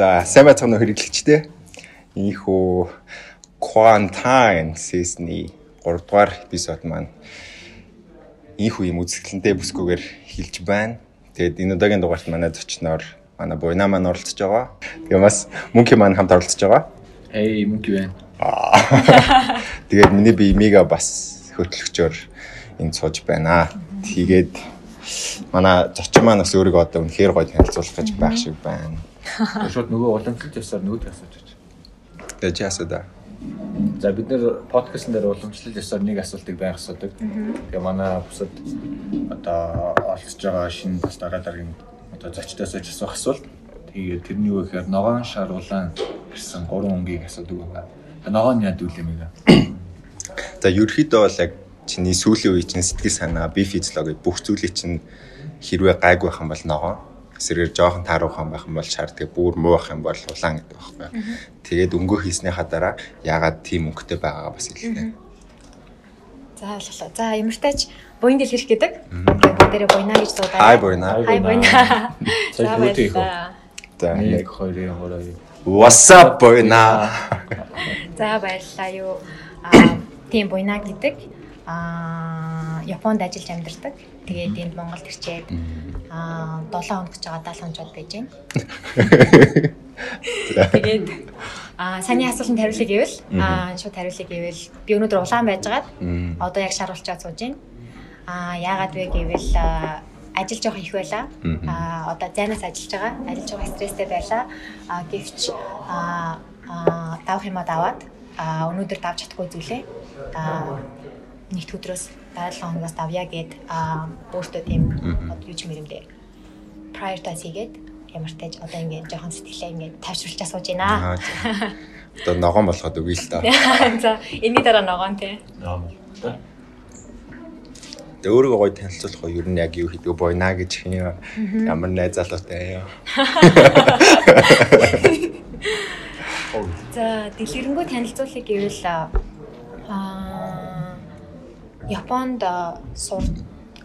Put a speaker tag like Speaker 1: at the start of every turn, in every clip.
Speaker 1: За сайн байцгаана уу хэрэглэгчтэй. Ийхүү Quarantine season-ы 3 дугаар эпизод маань ийхүү юм үзэсгэлэнтэй бүсгүйгээр хэлж байна. Тэгээд энэ удаагийн дугаарт манай зочноор манай буйна маань оролцож байгаа. Тэгээ бас мөнхи маань хамт оролцож байгаа.
Speaker 2: Эй, мөнхи байна.
Speaker 1: Тэгээд миний би мега бас хөтлөгчөөр энд сууж байна. Тэгээд манай зочин маань бас өөрийгөө одоо үнэхээр гоё танилцуулах гэж байх шиг байна.
Speaker 2: Шууд нөгөө уламжлалт ёсоор нөгөөд асууж байна.
Speaker 1: Тэгээд чи асуудаа.
Speaker 2: За бид нэр подкастн дээр уламжлалт ёсоор нэг асуултыг байнга асуудаг. Тэгээ манай бусад одоо олцож байгаа шинэ бас дараа дараагийн одоо зочдоос ч асуух асуулт. Тэгээ тэрний юу гэхээр ногоон шаруулан гэсэн гурван өнгийг асуудаг байна. Ногоон яд үлэмийг.
Speaker 1: За ерөөхдөө бол яг чиний сүүлийн үе чинь сэтгэл санаа, би физиологи бүх зүйлийг чинь хэрвээ гайг байх юм бол ногоо эсрэгээр жоохон тааруухан байх юм бол тэгээ бүр муу байх юм бол улаан гэдэг байхгүй. Тэгээд өнгөө хийснийхаа дараа яагаад тийм өнгөтэй байгаагаа бас хэлээ.
Speaker 3: За боллоо. За ямартайч буян дэлгэрэх гэдэг. Тэгээд дээрээ буйна гэж дуудаа.
Speaker 1: Хай буйна.
Speaker 3: Хай буйна.
Speaker 2: За баярлалаа.
Speaker 1: За
Speaker 2: Нэг хоёрын хорой.
Speaker 1: What's up буйна?
Speaker 3: За баярлалаа юу. Аа тийм буйна гэдэг. Аа Японд ажиллаж амьдардаг. Тэгээд энд Монголд ирчээд аа 7 хоног гэж байгаа 70 хонжод байж байна. Тэгээд аа саний асуултанд хариулъя гэвэл аа шууд хариулъя гэвэл би өнөөдөр улаан байжгаад одоо яг шаруулчаад сууж байна. Аа яагаад вэ гэвэл ажил жоох их байлаа. Аа одоо зайнаас ажиллаж байгаа. Ажиллаж байгаа стресстэй байлаа. Аа гэвч аа давах юмаа даваад аа өнөөдөр давж чадахгүй зүйлээ. Аа нэгд өдрөөс 7 хоногоос давъя гэд аа өөртөө тийм одоо юу ч мэрэмдээ prioritize хийгээд ямар тааж одоо ингээд жоохон сэтгэлээ ингээд тайвшруулж асууж байна.
Speaker 1: Аа. Одоо ногоон болгоод үгүй л та.
Speaker 3: За энэний дараа ногоон тий.
Speaker 1: Тэгээ өөрийгөө гоё танилцуулах гоё ер нь яг юу хийдэг буйна гэж хин ямар найз залуутай яа.
Speaker 3: За дэлгэрэнгүй танилцуулъя гэвэл аа Японд сурах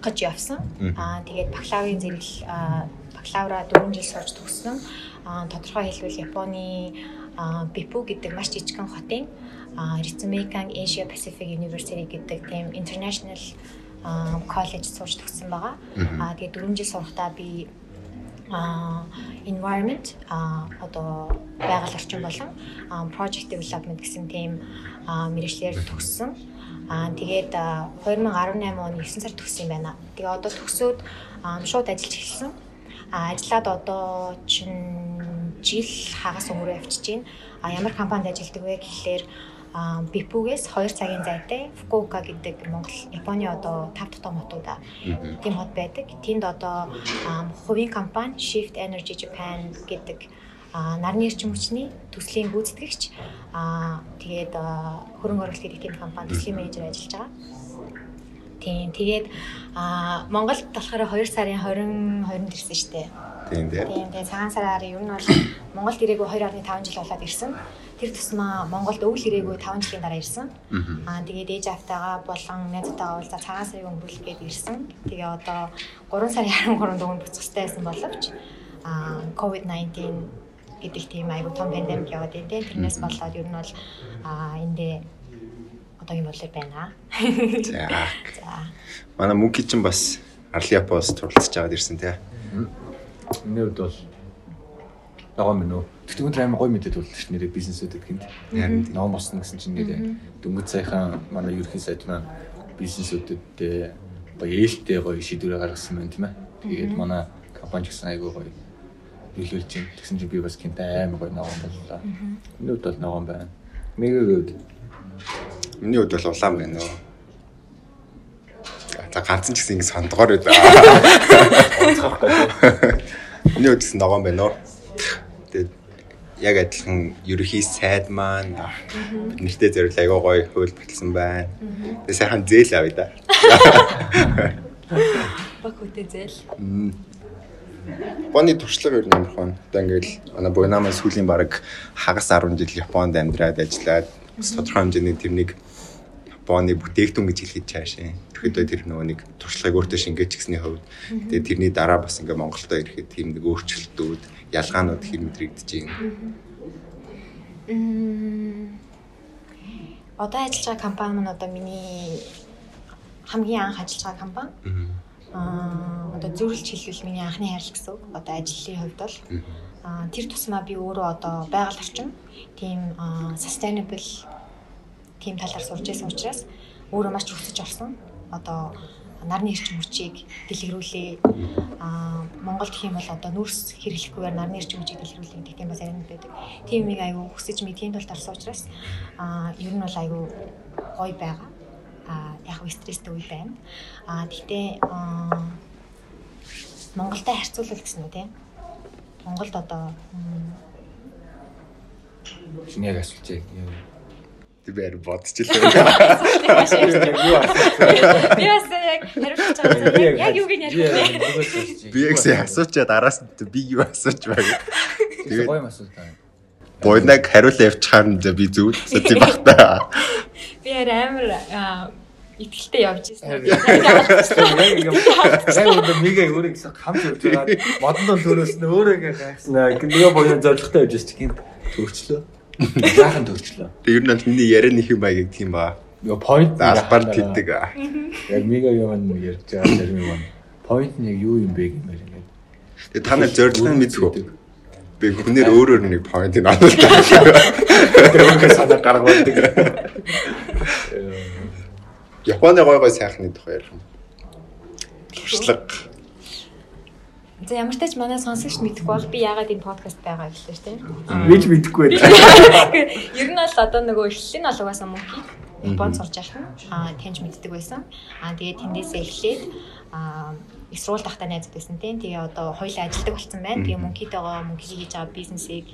Speaker 3: гэж явсан. Аа тэгээд бакалаврын зэрэгэл аа, бакалавра 4 жил сурч төгссөн. Аа тодорхой хэлбэл Японы Бипу гэдэг маш жижигхэн хотын Ritsumeikan Asia Pacific University гэдэг тийм international college сурч төгссөн байгаа. Аа тэгээд 4 жил сурахдаа би а environment а одоо байгаль орчин болон project development гэсэн тийм мэрэгчлэр төгссөн. Аа тэгээд а, 2018 оны 9 сард төгссөн юм байна. Тэгээ одоо төгсөөд шууд ажиллаж эхэлсэн. А ажиллаад одоо чинь жил хагас өнгөрөө явчихж байна. А ямар компанид ажилладаг вэ гэхлээр Бипүгээс 2 цагийн зайтай Фукуока гэдэг Монгол Японы одоо 5 дахь хотуудаа тийм хот байдаг. Тэнд одоо хувийн компани Shift Energy Japan гэдэг нарны эрчим хүчний төслийн гүйцэтгэгч а тэгээд хөрөнгө оруулалт тийм компани төслийн менежер ажиллаж байгаа. Тийм тэгээд а Монголд болохоор 2 сарын 20 20-нд ирсэн шүү дээ.
Speaker 1: Тийм дээ.
Speaker 3: Тийм тэгээд цагаан сараар ер нь бол Монголд ирээгүй 2.5 жил болоод ирсэн. Тэр тусмаа Монголд өвөл ирээгүй 5 жилийн дараа ирсэн. Аа тэгээд ээж автайгаа болон найзтайгаа уулзаа цагаан сарын өнгөрүүлгээд ирсэн. Тэгээ одоо 3 сарын 13-нд өнгө буцах хэрэгтэй байсан боловч аа COVID-19 гэдэг тийм айгу том пандемик яваад байна. те. Тэрнээс болоод ер нь бол аа эндээ одоогийн бодлоор байна.
Speaker 1: За.
Speaker 3: За.
Speaker 1: Манай мөнхи чинь бас Арли Япоос туралцж аваад ирсэн тий.
Speaker 2: Миний хувьд бол ногоон минь үү. Тэгтээ өндөр амар гоё мэдээд боллоо ш нэрээ бизнесүүд.
Speaker 1: Харин
Speaker 2: Ногоон босно гэсэн чинь нэрээ дөнгөж сайхан манай ерхий сайд маань бизнесүүдэд гоё ээлтэй гоё шийдвэрээ гаргасан байна тийм ээ. Тэгээд манай компани ч гэсэн айгүй гоё нөлөөлж байна. Тэгсэн чинь би бас гинтээ амар гоё ногоон боллоо. Миний хувьд бол ногоон байна. Мегагийн хувьд
Speaker 1: миний хувьд бол улаан байна нөө. За ганцхан ч гэсэн ингэ сондгоор байд. Миний хувьд гэсэн ногоон байна нөө. Тэгээд яг адилхан ерөхий сайд маань бид нэртэй зөвлөл айгаа гоё хөвөл баталсан байна. Тэгээд сайхан зээл авъя да.
Speaker 3: Баг хөтэ зээл.
Speaker 1: Японы туршлага ер нь амархан. Одоо ингээл манай буйнамаа сүүлийн баг хагас 10 жил Японд амьдраад ажиллаад тодорхой хэмжээний тэрнийг Японы бүтээгдэхүүн гэж хэлэхэд цаашаа. Тэгэхдээ тэр нөгөө нэг туршлагыг өөртөө шингээж гисний хувьд тэгээд тэрний дараа бас ингээ Монголдо ирэхэд тийм нэг өөрчлөлтүүд ялгаанууд хэр мэдрэгдэж байна?
Speaker 3: Мм. Одоо ажиллаж байгаа компани маань одоо миний хамгийн анх ажиллаж байгаа компани. Аа одоо зөвлөж хэлбэл миний анхны хайрл гэсэн үг. Одоо ажлын хувьд бол аа тэр тусмаа би өөрөө одоо байгаль орчин тийм sustainable тийм талаар сурч байсан учраас өөрөө маш хүсэж орсон. Одоо нарны эрчим хүчийг дэлгэрүүлээ. Аа Монголд гэх юм бол одоо нүүрс хэрэглэхгүйгээр нарны эрчим хүчийг дэлгэрүүлэх гэдэг тийм бас арина байдаг. Тийм нэг аюу хүсэж мэдхийн тулд орсон учраас аа ер нь бол аюу гоё байгаа. Аа яг хөө стресстэй үе байна. Аа гэхдээ аа Монголтой харьцуулбал гэсэн үү тийм. Монголд одоо
Speaker 2: Чиний яг асуулт яг
Speaker 1: би яар бодчихлоо.
Speaker 3: Би бас яг хариулж байгаа. Яг юу гэж ярих вэ?
Speaker 1: Би яг асуучаад араас нь би юу асууж байг.
Speaker 2: Тэгээд гоё асуулт байна.
Speaker 1: Бойнаг хариулаа явчихаар нь би зүйл асууж багтаа.
Speaker 3: Би амар итгэлтэй явж ирсэн.
Speaker 2: Яг юм. Мига өөрөө гэсэн хамт явж байгаа. Модон төрөөс нь өөрөө гайхсан. Нөгөө боёо зоригтой явж чинь төрчлөө. Заахан төрчлөө.
Speaker 1: Тэр нь миний ярианы хэм маяг гэх юм ба.
Speaker 2: Нөгөө point
Speaker 1: Албар тэлдэг.
Speaker 2: Яг мига юм ярьж байгаа юм. Point нь яг юу юм бэ гэмээр ингээд.
Speaker 1: Тэгээ та нар зорилгоо мэдгүй. Би хүнээр өөрөөр нэг point-ийг ануулдаг.
Speaker 2: Тэр үнэхээр санаа гаргуулдаг.
Speaker 1: Японы гой гой сайхны тухай ярих юм. Туршлага.
Speaker 3: За ямар ч тач манай сонсогч мэдэхгүй бол би яагаад энэ подкаст байгаа гэлээ шүү дээ.
Speaker 2: Ч мэдэхгүй байна.
Speaker 3: Ер нь бол одоо нөгөө эхлэлийн бол угаасаа мөнхий Японд сурч ахна. Аа таньж мэддэг байсан. Аа тэгээд тэндээсээ эхлээд их сургууль тахтай найз байсан тийм. Тэгээ одоо хоёулаа ажилладаг болсон байна. Тэгээ мөнхийтэйгоо мөнхийг хийж байгаа бизнесийг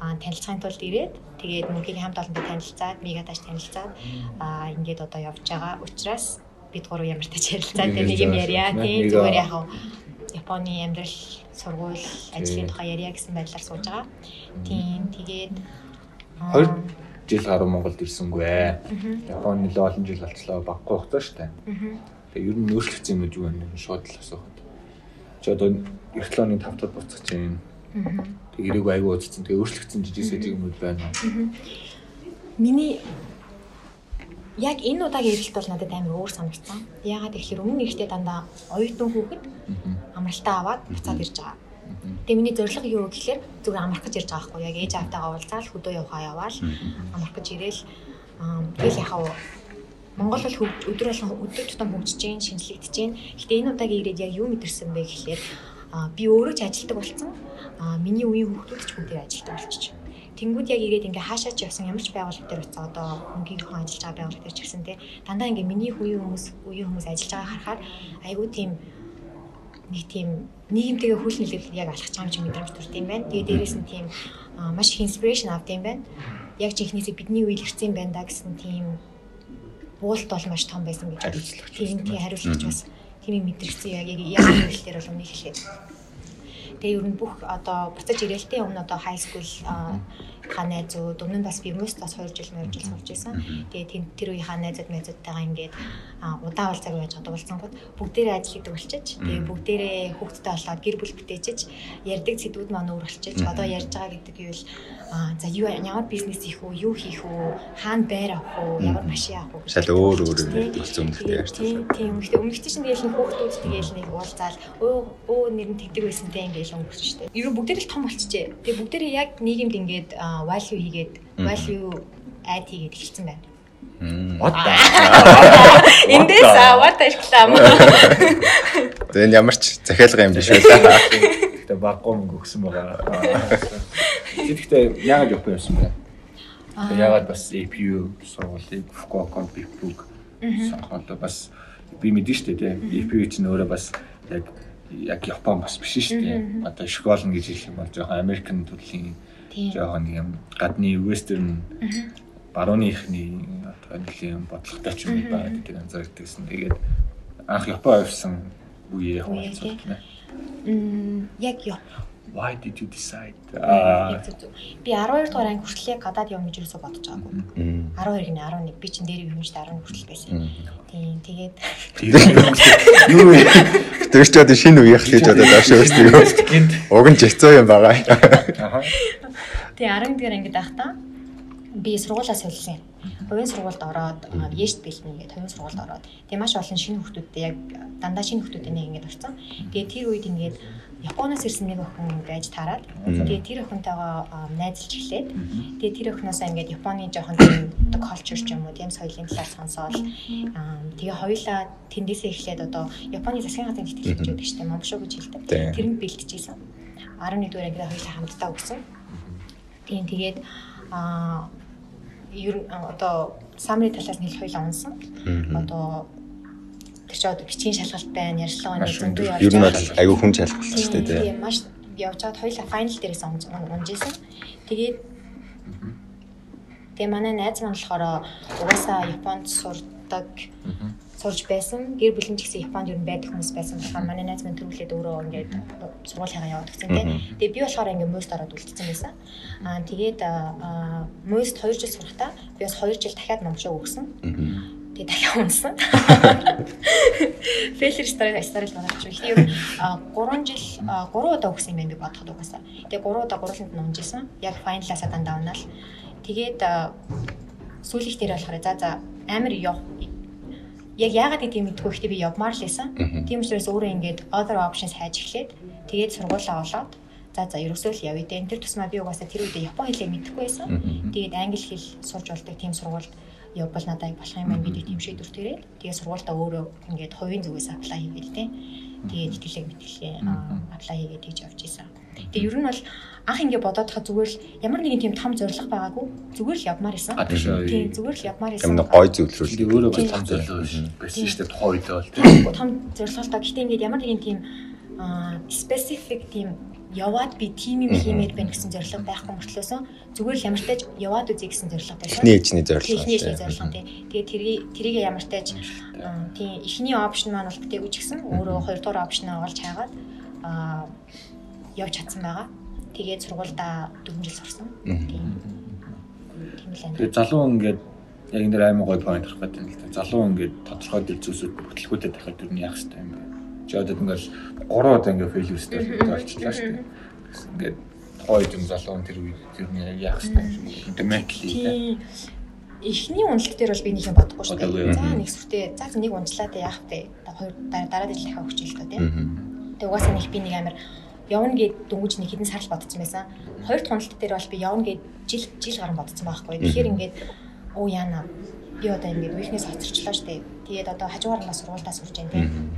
Speaker 3: танилцахын тулд ирээд тэгээд мөнхийн хамт олонтой танилцаад мегатаж танилцаад а ингээд одоо явж байгаа учраас бид гурав ямар тач ярилцаад тэгээ нэг юм ярья тийм зүгээр яг Японы амьдрал сургууль ажлын тухай ярья гэсэн байдлаар сууж байгаа. Тийм тэгээд
Speaker 2: 20 жил гаруй Монголд ирсэнгүй ээ. Японы нэлээ олон жил болцлоо баггүй хугацаа шүү дээ. Тэгээ ер нь өөрчлөгдсөн юм уу юу вэ? Шууд л асуухад. Чи одоо эртэл оны 5 дахь буцаж чинь Тэг ирээгүй аягүй уудсан. Тэгээ өөрчлөгдсөн жижиг сэжиг юмуд байна уу?
Speaker 3: Миний яг энэ удаагийн эрэлт бол надад амар өөр санагдсан. Яагаад гэхээр өмнө ихтэй дандаа оюутан хүүхэд амралтаа аваад буцаад ирж байгаа. Тэгээ миний зорилго юу гэхээр зүгээр амрах гэж ирж байгаа байхгүй яг ээж аавтайгаа уулзаал хөдөө явахаа яваал амрах гэж ирээл тэгэл яхаа Монгол бол өдөр болгон өдөр тутам хөгжиж гин шинжлэгдэж гин. Гэтэ энэ удаагийн ирээд яг юу мэдэрсэн бэ гэхээр би өөрөө ч ажилтдаг болсон миний үеийн хүүхдүүд ч бүгд ажилтдаг болчих. Тэнгүүд яг ирээд ингээ хаашаа ч явсан ямар ч байгууллага дээр уцаа одоо мөнгөийнхөө ажиллаж байгаа байгууллага дээр ч гэсэн те дандаа ингээ миний үеийн хүмүүс үеийн хүмүүс ажиллаж байгааг харахаар айгүй тийм нэг тийм нийгэмтэйгээ хүл нэлээд яг алхаж байгаа юм чи мэдрэмж төрд юм байна. Тэгээ дээрэс нь тийм маш их инспирэшн авд юм байна. Яг ч ихнээсээ бидний үеийг ирсэн байна да гэсэн тийм буулт бол маш том байсан гэж
Speaker 2: хариуцлагч.
Speaker 3: Тийм тийм хариуцлагч бас тийм мэдрэгцэн яг яг яг хэлээр бол өмнө хэлээд Тэгээ ер нь бүх одоо буцаж ирээлтийн өмнө одоо high school та найзууд өмнө нь бас би хүмүүс бас 2 жил мөр жил сурч байсан. Тэгээ тэр үеийнхаа найзууд найзуудтайгаа ингээд удаа уулзаг байж одоо уулзсангууд бүгдээрээ ажил хийдэг болчиж тэгээ бүгдээрээ хүүхдтэй болоод гэр бүл бүтээжиж ярьдаг сэдвүүд маань өөр болчиж одоо ярьж байгаа гэдэг юу л за юу ямар бизнес хийх үү, юу хийх үү, хаана байр авах уу, ямар машин авах уу?
Speaker 1: Шал өөр өөр болсон өмнөхтэй яаж
Speaker 3: тийм тийм өмнөхтэй өмнөхтэй чинь тэгэл нэг хүүхдүүд тэгэл нэг уулзаал өө өө нэр нь тэгдэг байсан те ингээл өнгөрсөн шүү дээ. Ер нь бүгдээр л том болчихжээ. Тэгээ бүгдээрээ яг нийгэмд ингээд value хийгээд value add хийгээд эхэлсэн байна.
Speaker 2: What the?
Speaker 3: Эндээс what ирхлээ.
Speaker 1: Тэгээ ямар ч захиалга юм биш үү?
Speaker 2: Гэтэ баггүй мөнгө өгсөн байгаа. Тэгэхдээ яагаад явах юм бэ? Яагаад бас APU сургуулийг Fukuoka Bipug сонгоод бас би мэдэн штэ тий. APU чинь өөрөө бас яг яг Япон бас биш шүү дээ. Одоо школ нь гэж хэлэх юм бол жоохон Америкэн төрлийн жоохон юм гадны western барууны ихний одоо нэлийн бодлоготой ч юм байгаа гэдэг анзаардагсэн. Тэгээд анх Япон явсан үеэ яг болцсон тийм ээ
Speaker 3: яг
Speaker 2: why did you decide?
Speaker 3: Би 12 дугаар анги хүртэл гадаад явна гэж юусоо бодож байгаагүй. 12 гинэ 11 би чинь дээр юм шүү дээ 11 хүртэл байсан. Тийм тэгээд
Speaker 2: юу вэ?
Speaker 1: Тэр ч одоо шинэ үеих гэж одоо дааш өөрсдөө. Уг нь жицөө юм байгаа.
Speaker 3: Тэгээ 11 дугаар ангид байхдаа би сургуулаа солисон. Хувийн сургуульд ороод Ешт бэлтнэ гэдэг хувийн сургуульд ороод тэгээ маш олон шинэ хүмүүсттэй яг дандаа шинэ хүмүүсттэй нэг ингэж орсон. Тэгээ тэр үед ингээд Японоос ирсэн нэг охин байж таарад. Тэгээ тэр охинтойгоо найзалж эхлээд тэгээ тэр охиноосаа ингээд Японы жоохон тийм одоо culture ч юм уу тийм соёлын талаар сонсоод тэгээ хоёулаа тэндээсээ эхлээд одоо Японы засгийн газрын тэтгэл хийж байдаг шүү дээ. Моншо гэж хэлдэг. Тэрэнд бэлтжижсэн. 11 дугаар ангид хоёулаа хамтдаа өгсөн. Тийм тэгээд аа ер нь одоо самри талаас нь хоёлаа унсан. Одоо тэр чинь одоо бичгийн шалгалт байна, ярилцлагын зөндөө
Speaker 1: явж байгаа. Ер нь аюу хүн шалгалт шүү дээ.
Speaker 3: Тийм маш явж байгаад хоёлаа файнал дээрээс унжсэн. Тэгээд Тэгээ манай найз маань болохоор угаасаа Японд сурдаг сурж байсан. Гэр бүлийн ч гэсэн Японд ер нь байдаг хүмүүс байсан болохоор манай найз маань төрүүлээд өөрөө ингээд сургуулийнхаа яваад гисэн тийм. Тэгээ би болохоор ингээд мөст ороод үлдсэн байсан. Аа тэгээд мөст 2 жил сурахдаа би бас 2 жил дахиад номшоо өгсөн. Тэгээ дахиад унсан. Фэлэр стори стори л байгаа ч юм. Ер нь 3 жил 3 удаа өгсөн юм байна би бодоход угаасаа. Тэгээ 3 удаа гурланд унжсэн. Яг файналаасаа дандаа унаал. Тэгээд сүүлийнх дээр болохоор за за амар яв яг яагаад гэдэг юм мэдгүй ихтэй би явмаар л байсан. Тийм учраас өөрөө ингээд other options хайж эхлээд тэгээд сургуулаа олоод за за ерөөсөө л явъя дээ. Тэр тусмаа би угаасаа тэр үедээ япон хэлээ мэдэхгүй байсан. Тэгээд англи хэл сурж болдог тийм сургуульд явбал надад болох юм байна гэдэг тийм шийдвэр төрээд тэгээд сургуультаа өөрөө ингээд хувийн зүгээс apply хийгээл тээ. Тэгээд итгэлэг мэтгэлээ apply хийгээд хийж явж исэн. Тэгээ ер нь бол анх ингэ бодоод хаа зүгээр л ямар нэгэн тийм том зорилго байгаагүй зүгээр л явмаар исэн. Тийм зүгээр л явмаар исэн.
Speaker 1: Ямар гой зөвлөрөл
Speaker 2: өөрөө бас том зорилго байсан шүү дээ тухайн үед бол тийм.
Speaker 3: Том зорилготой. Гэхдээ ингэ ямар нэгэн тийм specific тийм яваад би тим юм хиймээр байна гэсэн зорилго байхгүй мөртлөөсөн зүгээр л ямартайж яваад үзье гэсэн зорилго байсан.
Speaker 1: Эхний ээжний зорилго.
Speaker 3: Эхний ээжний зорилго тийм. Тэгээ тэрийг тэрийг ямартайж тийм эхний опшн маань бол дээгүүч гисэн өөрөө хоёрдугаар опшноо олж хаагаад аа явж чадсан байгаа. Тэгээд сургуульдаа 4 жил сурсан. Тийм. Тийм л байна.
Speaker 2: Тэгээд залуу ингээд яг энэ дээр аймаг гой point гарах гэдэг юм л та. Залуу ингээд тодорхой дэл зүйлсүүд бүтлгүүдэд байхад юу яах хэрэгтэй юм бэ? Чи одоо ингээд 3 удаа ингээд fail үстэй болчихлоо шүү дээ. Ингээд тухайд юм залуу тэр үед ер нь яах хэрэгтэй юм шиг mentally
Speaker 3: тийм эхний уналт дээр бол би нэг юм бодохгүй шүү дээ. За нэг сүртэй за нэг унжлаа тэ яах вэ? Хоёр дараа дэл дахиад өгч хэлдэг тийм. Тэгээ угаасаа нэг би нэг амир явна гэд дөнгөж нэг хэдэн сар л бодсон байсан. Хоёр дахь хуналт дээр бол би явна гэд жил жил гарan бодсон байхгүй. Тэгэхээр ингээд оо яана би одоо ингээд үеийнхнээс хоцорчлоо штэ. Тэгээд одоо хажуугаар нь бас сургуультаа сурж байна тийм.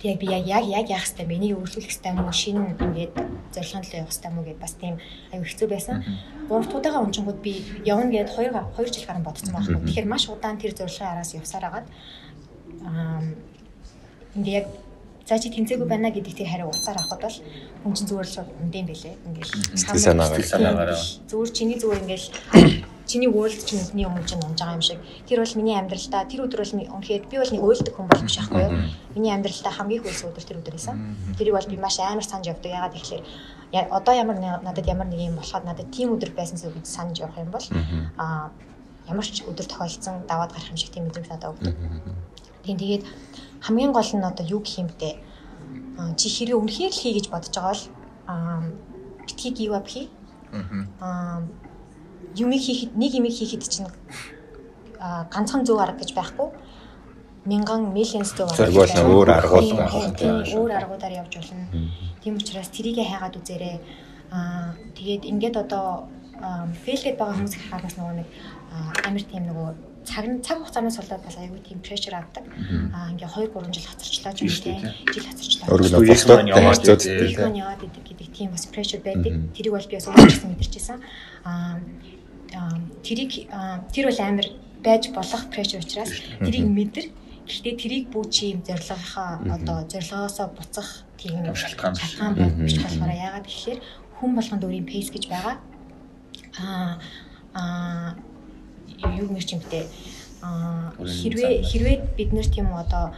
Speaker 3: Тэгээд би яг яг яах хэвээр миний өөрчлөх хэвээр юм уу шинэ ингээд зорилгонд л явах хэвээр юм уу гэд бас тийм аюу хэцүү байсан. Гурав дахь удаага унчингууд би явна гэд 2 2 жил гарan бодсон байхгүй. Тэгэхээр маш удаан тэр зорилгын араас явсаар агаад аа ингээд яг За чи тэнцээгүй байна гэдэг тэр хариу уцаар авахд бол хүн чинь зүгээр л үндэм бэлээ. Ингээл
Speaker 1: санаагаар.
Speaker 3: Зүгээр чиний зүгээр ингээл чиний world чинь бидний өмнө чинь унж байгаа юм шиг. Тэр бол миний амьдралдаа тэр өдөр бол үнэхээр би бол нэг уйлдаг хүн болох биш байхгүй юу? Миний амьдралдаа хамгийн хөлс өдөр тэр өдөр байсан. Тэрийг бол би маш амар санаж явдаг. Ягаад гэвэл одоо ямар надад ямар нэг юм болоход надад тийм өдөр байсан гэж санаж явах юм бол аа ямар ч өдөр тохиолдсон даваад гарах юм шиг тийм өдрийг надад өгдөг. Тийм тэгээд хамгийн гол нь одоо юу гэх юм бэ? Чи хэрэг үнэхээр л хий гэж бодож байгаа бол битгий give up хий. Аа юм хийхэд нэг юм хийхэд чинь ганцхан зөв арга гэж байхгүй мянган millions зөв
Speaker 1: арга байна. Өөр аргууд байх.
Speaker 3: Өөр аргуудаар явж болно. Тийм учраас трийг хайгаад үзээрэй. Аа тэгээд ингээд одоо фейл гээд байгаа хүмүүс харахаар бас нөгөө нэг амир тийм нөгөө цаг цаг хугацаанаас болоод бас айгүй тийм прешэр авдаг. Аа ингээ 2 3 жил хацарчлаа ч юм тийм жил хацарчлаа.
Speaker 1: Өөргөө босдод яваад
Speaker 3: тийм яваад идэг гэдэг. тийм бас прешэр байдаг. Тэрийг бол би бас өөрчлөсөн мэдэрчээсэн. Аа тэрийг тэр бол амар байж болох прешэр учраас тэрийг мэдэр. Гэхдээ тэрийг бүү чи юм зорилгынхаа одоо зорилгоосоо буцах тийм шалтгаан биш болохоор яагаад гэхээр хүн болгонд өөрийн пейс гэж байгаа. Аа аа юу нэр чимтэй хэрвээ хэрвээ бид нэр тийм одоо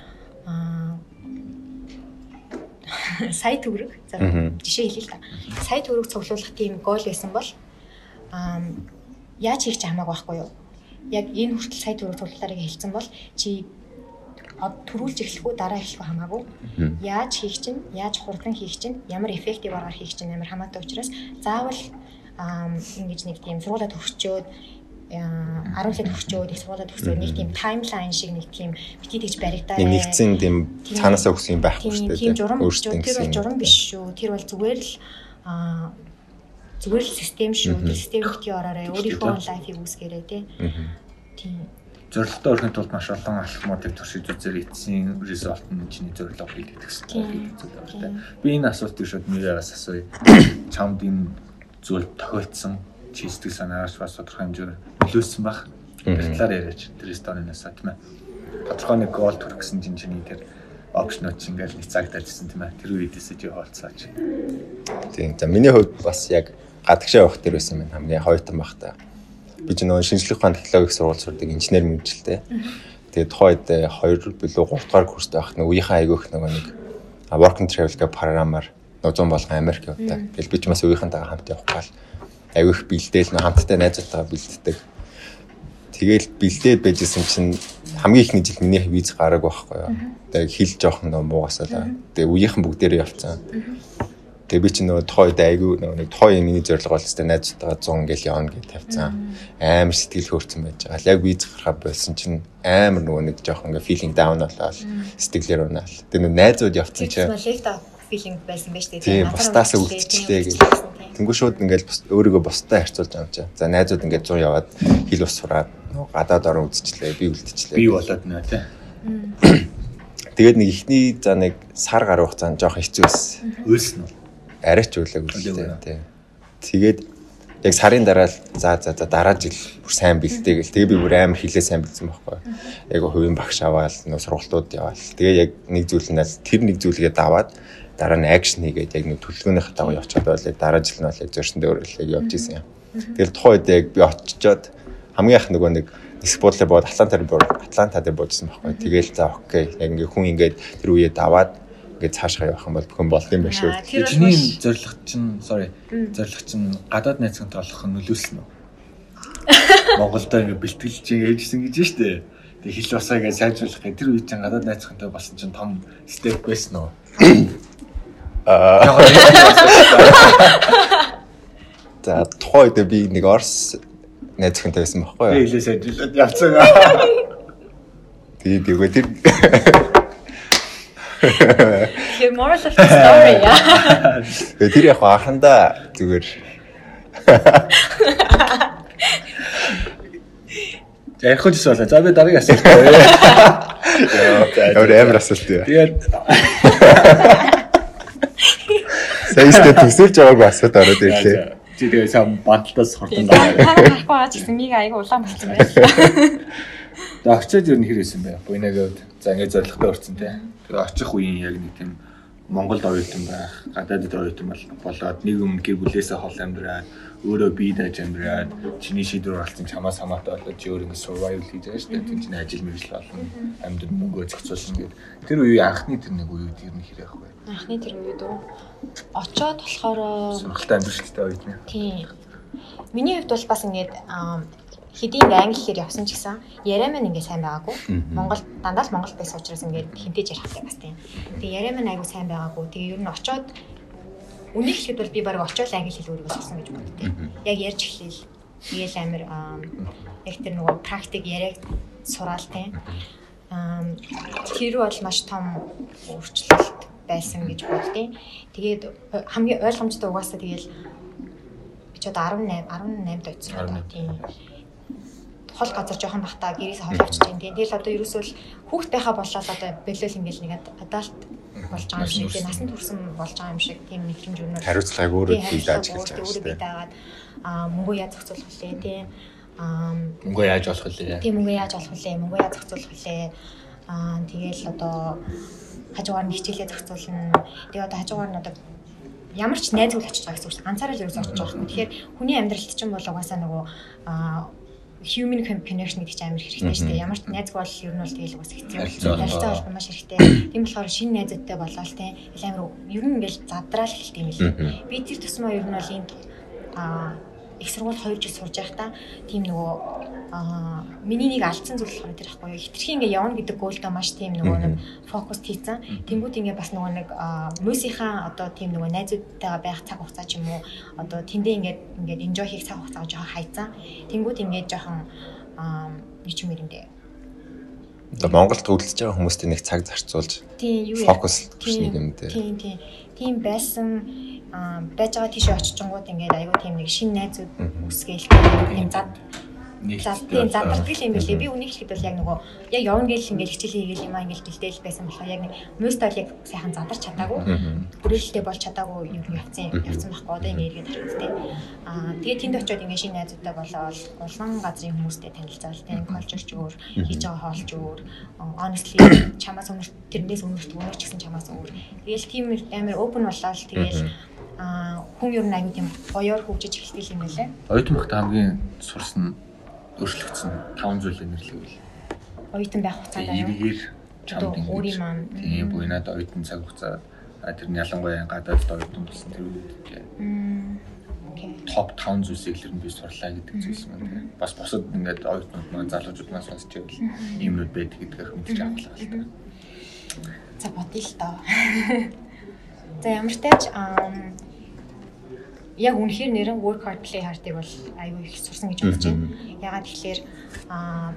Speaker 3: сая төгрөг за жишээ хэлээ л та. Сая төгрөг цуглуулах тийм гол байсан бол яаж хийх ч хамаагүй байхгүй юу? Яг энэ хүртэл сая төгрөг цуглуулаарыг хэлсэн бол чи төрүүлж эхлэхгүй дараа эхлэх хамаагүй. Яаж хийх чинь, яаж хурдан хийх чинь, ямар эффектив аргаар хийх чинь амар хамаатай учраас заавал ингэж нэг тийм сургуулаад өгчөөд 10 сар төгсчөөд их сургуулаа төгсөөд нэг тийм таймлайн шиг нэг тийм битгий тэгж баригдаа.
Speaker 1: Нэгцэн тийм цаанаасаа өгсөн юм байхгүй
Speaker 3: шүү дээ. Тийм журам биш шүү. Тэр бол журам биш шүү. Тэр бол зүгээр л а зүгээр л систем шүү. Систем битгий ороорой. Өөрийнхөө лайфыг үүсгээрэй тий. Тийм
Speaker 2: зорилготой өрхөнд тулд маш олон алхмуудыг туршиж үзээр эцсийн резолт нь чиний зорилго хийдэг гэсэн зүйл байна. Би энэ асуултыг шууд нэрээс асууя. Чамд энэ зүйл тохиолдсон чи сэтгэл санаагаар бас тодорхой хэмжээр нөлөөсөн баг. Тэр талаар яриач. Тэр сториноос тийм ээ. Тодорхой нэг гол төрөх гэсэн чинь чиний тэр опшнууд чинь ингээл нэг цаг тавьчихсан тийм ээ. Тэр үеэдээс чи хоолцооч.
Speaker 1: Тийм. За миний хувьд бас яг гадагшаа явах тэр байсан юм хамгийн хоёртон баг та би ч нөгөө шинжлэх ухааны технологийн сургууль сурдаг инженер мэрэгчлээ. Тэгээд тухайд 2 билүү 3 дугаар курст байх нэг үеийнхээ айгүйх нөгөө нэг work and travel гэх програмаар нузун болгон Америк явдаг. Тэгэл би ч бас үеийнхэнтэйгээ хамт явах гал айгүйх бэлдээл нөө хамттай найзуудтайгаа бэлддэг. Тэгэл бэлдээд байжсэн чинь хамгийн ихний жил миний виз гараг байхгүй юу. Тэгээд хил жоохон нөө муугасаа. Тэгээд үеийнхэн бүгдээрээ явцсан. Тэгээ би чи нөгөө тохойд айгүй нөгөө нэг тохой миний зорилго бол өстэй найзтайгаа 100 ингээл явна гэж тавьсан. Амар сэтгэл хөөрцөн байж байгаа. Яг виз гарахаа болсон чинь амар нөгөө нэг жоох ингээ feeling down болоод сэтгэлээр унаал. Тэгээ нөгөө найзууд явцсан чинь
Speaker 3: feeling байсан байж тээ.
Speaker 1: Тийм, бусдаас үлдчихлээ гэж. Тэнгүү шууд ингээл өөрийгөө бусдаа харьцуулж байгаа юм чи. За найзууд ингээд 100 яваад хил ус сураад гадаад орон үзчихлээ, би үлдчихлээ.
Speaker 2: Би болоод нэ тий.
Speaker 1: Тэгээд нэг ихний за нэг сар гаруй хугацаанд жоох хэцүү байсан.
Speaker 2: Үйлсэн үү?
Speaker 1: арайч үлээг үлээ тий. Тэгээд яг сарын дараа л за за за дараа жил бүр сайн бэлдээ гэл. Тэгээ би бүр амар хилээ сайн бэлдсэн байхгүй. Яг хувийн багш аваад нөө сургалтууд яваал. Тэгээ яг нэг зүйл нь тэр нэг зүйлгээ даваад дараа нь акшн хийгээд яг нэг төлөвлөгөөнийхөө дагуу явчихад бол дараа жил нь бол яг зөрчөндөө өөрөлдөг явж исэн юм. Тэгэл тухайд яг би очичоод хамгийн их нөгөө нэг нисэх буудлаар бод Атлантаар бод Атланта дээр бодсон байхгүй. Тэгэл за окей. Яг ингээ хүн ингээд тэр үеэ даваад ингээд цаашгаа явах юм бол бүхэн болд юм байна шүү.
Speaker 2: Чиний зорилго чинь sorry зорилго чинь гадаад найзгантай болох нь нөлөөлсөн үү? Монголдо ингээд бэлтгэлж ээжсэн гэж штэ. Тэг хэл басаа ингээд сайжруулах гэх тэр үед чинь гадаад найзгантай болсон чинь том степ байсан уу? За
Speaker 1: тухайд би нэг Орс найзгантай байсан байхгүй юу?
Speaker 2: Хэлээ сайжруулаад явцсан.
Speaker 1: Тэгээд тэгээд тэр
Speaker 3: The moral of the story яа.
Speaker 1: Тэр яг анхандаа зүгээр
Speaker 2: Ярих гэж байна. За би дараагийн асуулт байна.
Speaker 1: Өөр амар асуулт юу?
Speaker 2: Тэгээд
Speaker 1: Саястай төсөлж байгааг асуулт ороод ирлээ.
Speaker 2: Чи тэгээ сам банталтаас хурдан гараа.
Speaker 3: Харахгүй аа чи миг аяга улаан болсон байна.
Speaker 2: За очиод юу нэр хэлсэн бэ? Буйнагээд за ингээд зоригтой өрцөн тий. Тэгээ очих үеийн яг нэг тийм Монголд оюутан байх, гадаадд оюутан болоод нэг юм гэр бүлээсээ хол амьдраад өөрөө бие дааж амьдраад чиний шийдвэр болсон чамаас хамаатай болоод чи өөр ингэ survival хийж байгаа шүү дээ. Тэг чинь ажил мэргэжил болно. Амьдрал мөнгөө зохицуулна гэд. Тэр үеийн анхны тэр нэг үеуд ер нь хэрэг вэ?
Speaker 3: Анхны тэр үед үү? Очоод болохоор
Speaker 2: сонирхолтой амьдралтай үед нэ.
Speaker 3: Тийм. Миний хувьд бол бас ингэж хэдийн англи хэлээр явсан ч гэсэн яриа маань ингээ сайн байгаагүй. Монгол дандаа л Монгол байсан учраас ингээ хинтээж ярих хэрэгтэй бас тийм. Тэгээ яриа маань айгүй сайн байгаагүй. Тэгээ ер нь очоод үнийг хэлэхэд бол би баг очоод англи хэл өөрийгөө сурсан гэж боддог. Яг ярьж эхлэв. Тэгэл амир яг тэр нөгөө практик яриаг сураал тийм. Тэр бол маш том өөрчлөлт байсан гэж боддیں۔ Тэгээд хамгийн ойлгомжтой угаасаа тэгэл би ч одоо 18 18-д очсон. Тийм хол газар жоохон бахта гэрээс хол авчиж байна. Тэгэл одоо ерөөсөө хүүхд байхаа болоод одоо бэлэл ингээл нэг адалт болж байгаа юм шиг тийм насан турсан болж байгаа юм шиг тийм мэдрэмж өнөр
Speaker 1: хариуцлагыг өөрөө бий дааж эхэлж байгаа
Speaker 3: шүү дээ. Өөрөө бий дагаад аа мөнгөө яаж зохицуулах вэ тийм
Speaker 2: мөнгөө яаж олох вэ?
Speaker 3: Тийм мөнгөө яаж олох вэ? Мөнгөө яаж зохицуулах вэ? Аа тэгэл одоо хажуугаар нь хичээлээ зохицуулна. Тэгээ одоо хажуугаар нь одоо ямар ч найз үйл очиж байгаа гэсэн үг. Ганцаараа л ерөөс очиж байгаа юм. Тэгэхээр хүний амьдралд чинь бол угаасаа нөгөө human connection гэдэг чинь амар хэрэгтэй шүү дээ. Ямар ч найзг бол ер нь бол тэгэл бас хэцүү.
Speaker 2: Харилцаа
Speaker 3: бол маш хэрэгтэй. Тийм болохоор шинэ найзуудтай болоод те амар ер нь ингээл задраал хэлт юм лээ. Би тэр тусмаа ер нь бол энэ а их сургууль 2 жил сурж байхдаа тийм нөгөө аа. Миний нэг алдсан зүйл болохоор тэр ихгүй юу? Хитрхи ингээ явна гэдэг гоолдоо маш тийм нөгөө нэг фокус хийцэн. Тэнгууд ингээ бас нөгөө нэг мөсийнхаа одоо тийм нөгөө найзуудтайгаа байх цаг хугацаа ч юм уу одоо тэндээ ингээд ингээд enjoy хийх цаг хугацаа жоохон хайцсан. Тэнгууд ингээ жоохон аа юу ч юм эрэндээ.
Speaker 1: Одоо Монголд төвлөж байгаа хүмүүстэй нэг цаг зарцуулж фокус нэг юм дээр.
Speaker 3: Тийм тийм. Тийм байсан аа байж байгаа тийш очичингууд ингээд аюу тийм нэг шин найзууд үсгээл тийм зад тийм задардаг юм билээ. Би үнийг хэлэхэд бол яг нөгөө яг явна гэж ингээд хичээл хийгээл юм аа ингээд бэлдээл байсан болохоор яг нэг мөстөл яг сайхан задарч чадаагүй. Бүрээлтэй болж чадаагүй юм явцсан явцсан байхгүй одоо ингээд эргээд харагдтыг. Аа тэгээ тэнд очиод ингээд шинэ найзуудтай болоод улаан газрын хүмүүстэй танилцал тийм колчор ч өөр хийж байгаа хоол ч өөр honestly чамаас өмнө тэрнээс өмнө түнэр ч гэсэн чамаас өөр. Тэгээл тийм амар open болоод тэгээл хүн ер нь аюу тийм гоёор хөгжиж эхэлдэг юм байлаа.
Speaker 2: Оюутан багт хамгийн сурсан өөрчлөгдсөн таван зүйлийг нэрлэвэл
Speaker 3: оюутан байх хугацаанд.
Speaker 2: Эргээр чамд
Speaker 3: өөрийн маань
Speaker 2: тийм буйнаад оюутан цаг хугацаа тэр нь ялангуяа гадаадд оюутан болсон тэр үед топ 5 зүйлсийг л би сурлаа гэдэг зүйлс маань бас босод ингээд оюутнууд маань залуучууд маань сонсч байвал иймнүүд байдаг гэдгийг мэдчих авлаа л та.
Speaker 3: За бодъё л доо. За ямар ч тач яг үнэхээр нэрэн work hard play hard-ыг бол аюу их сурсан гэж бодож байна. Ягаад тэгэхээр аа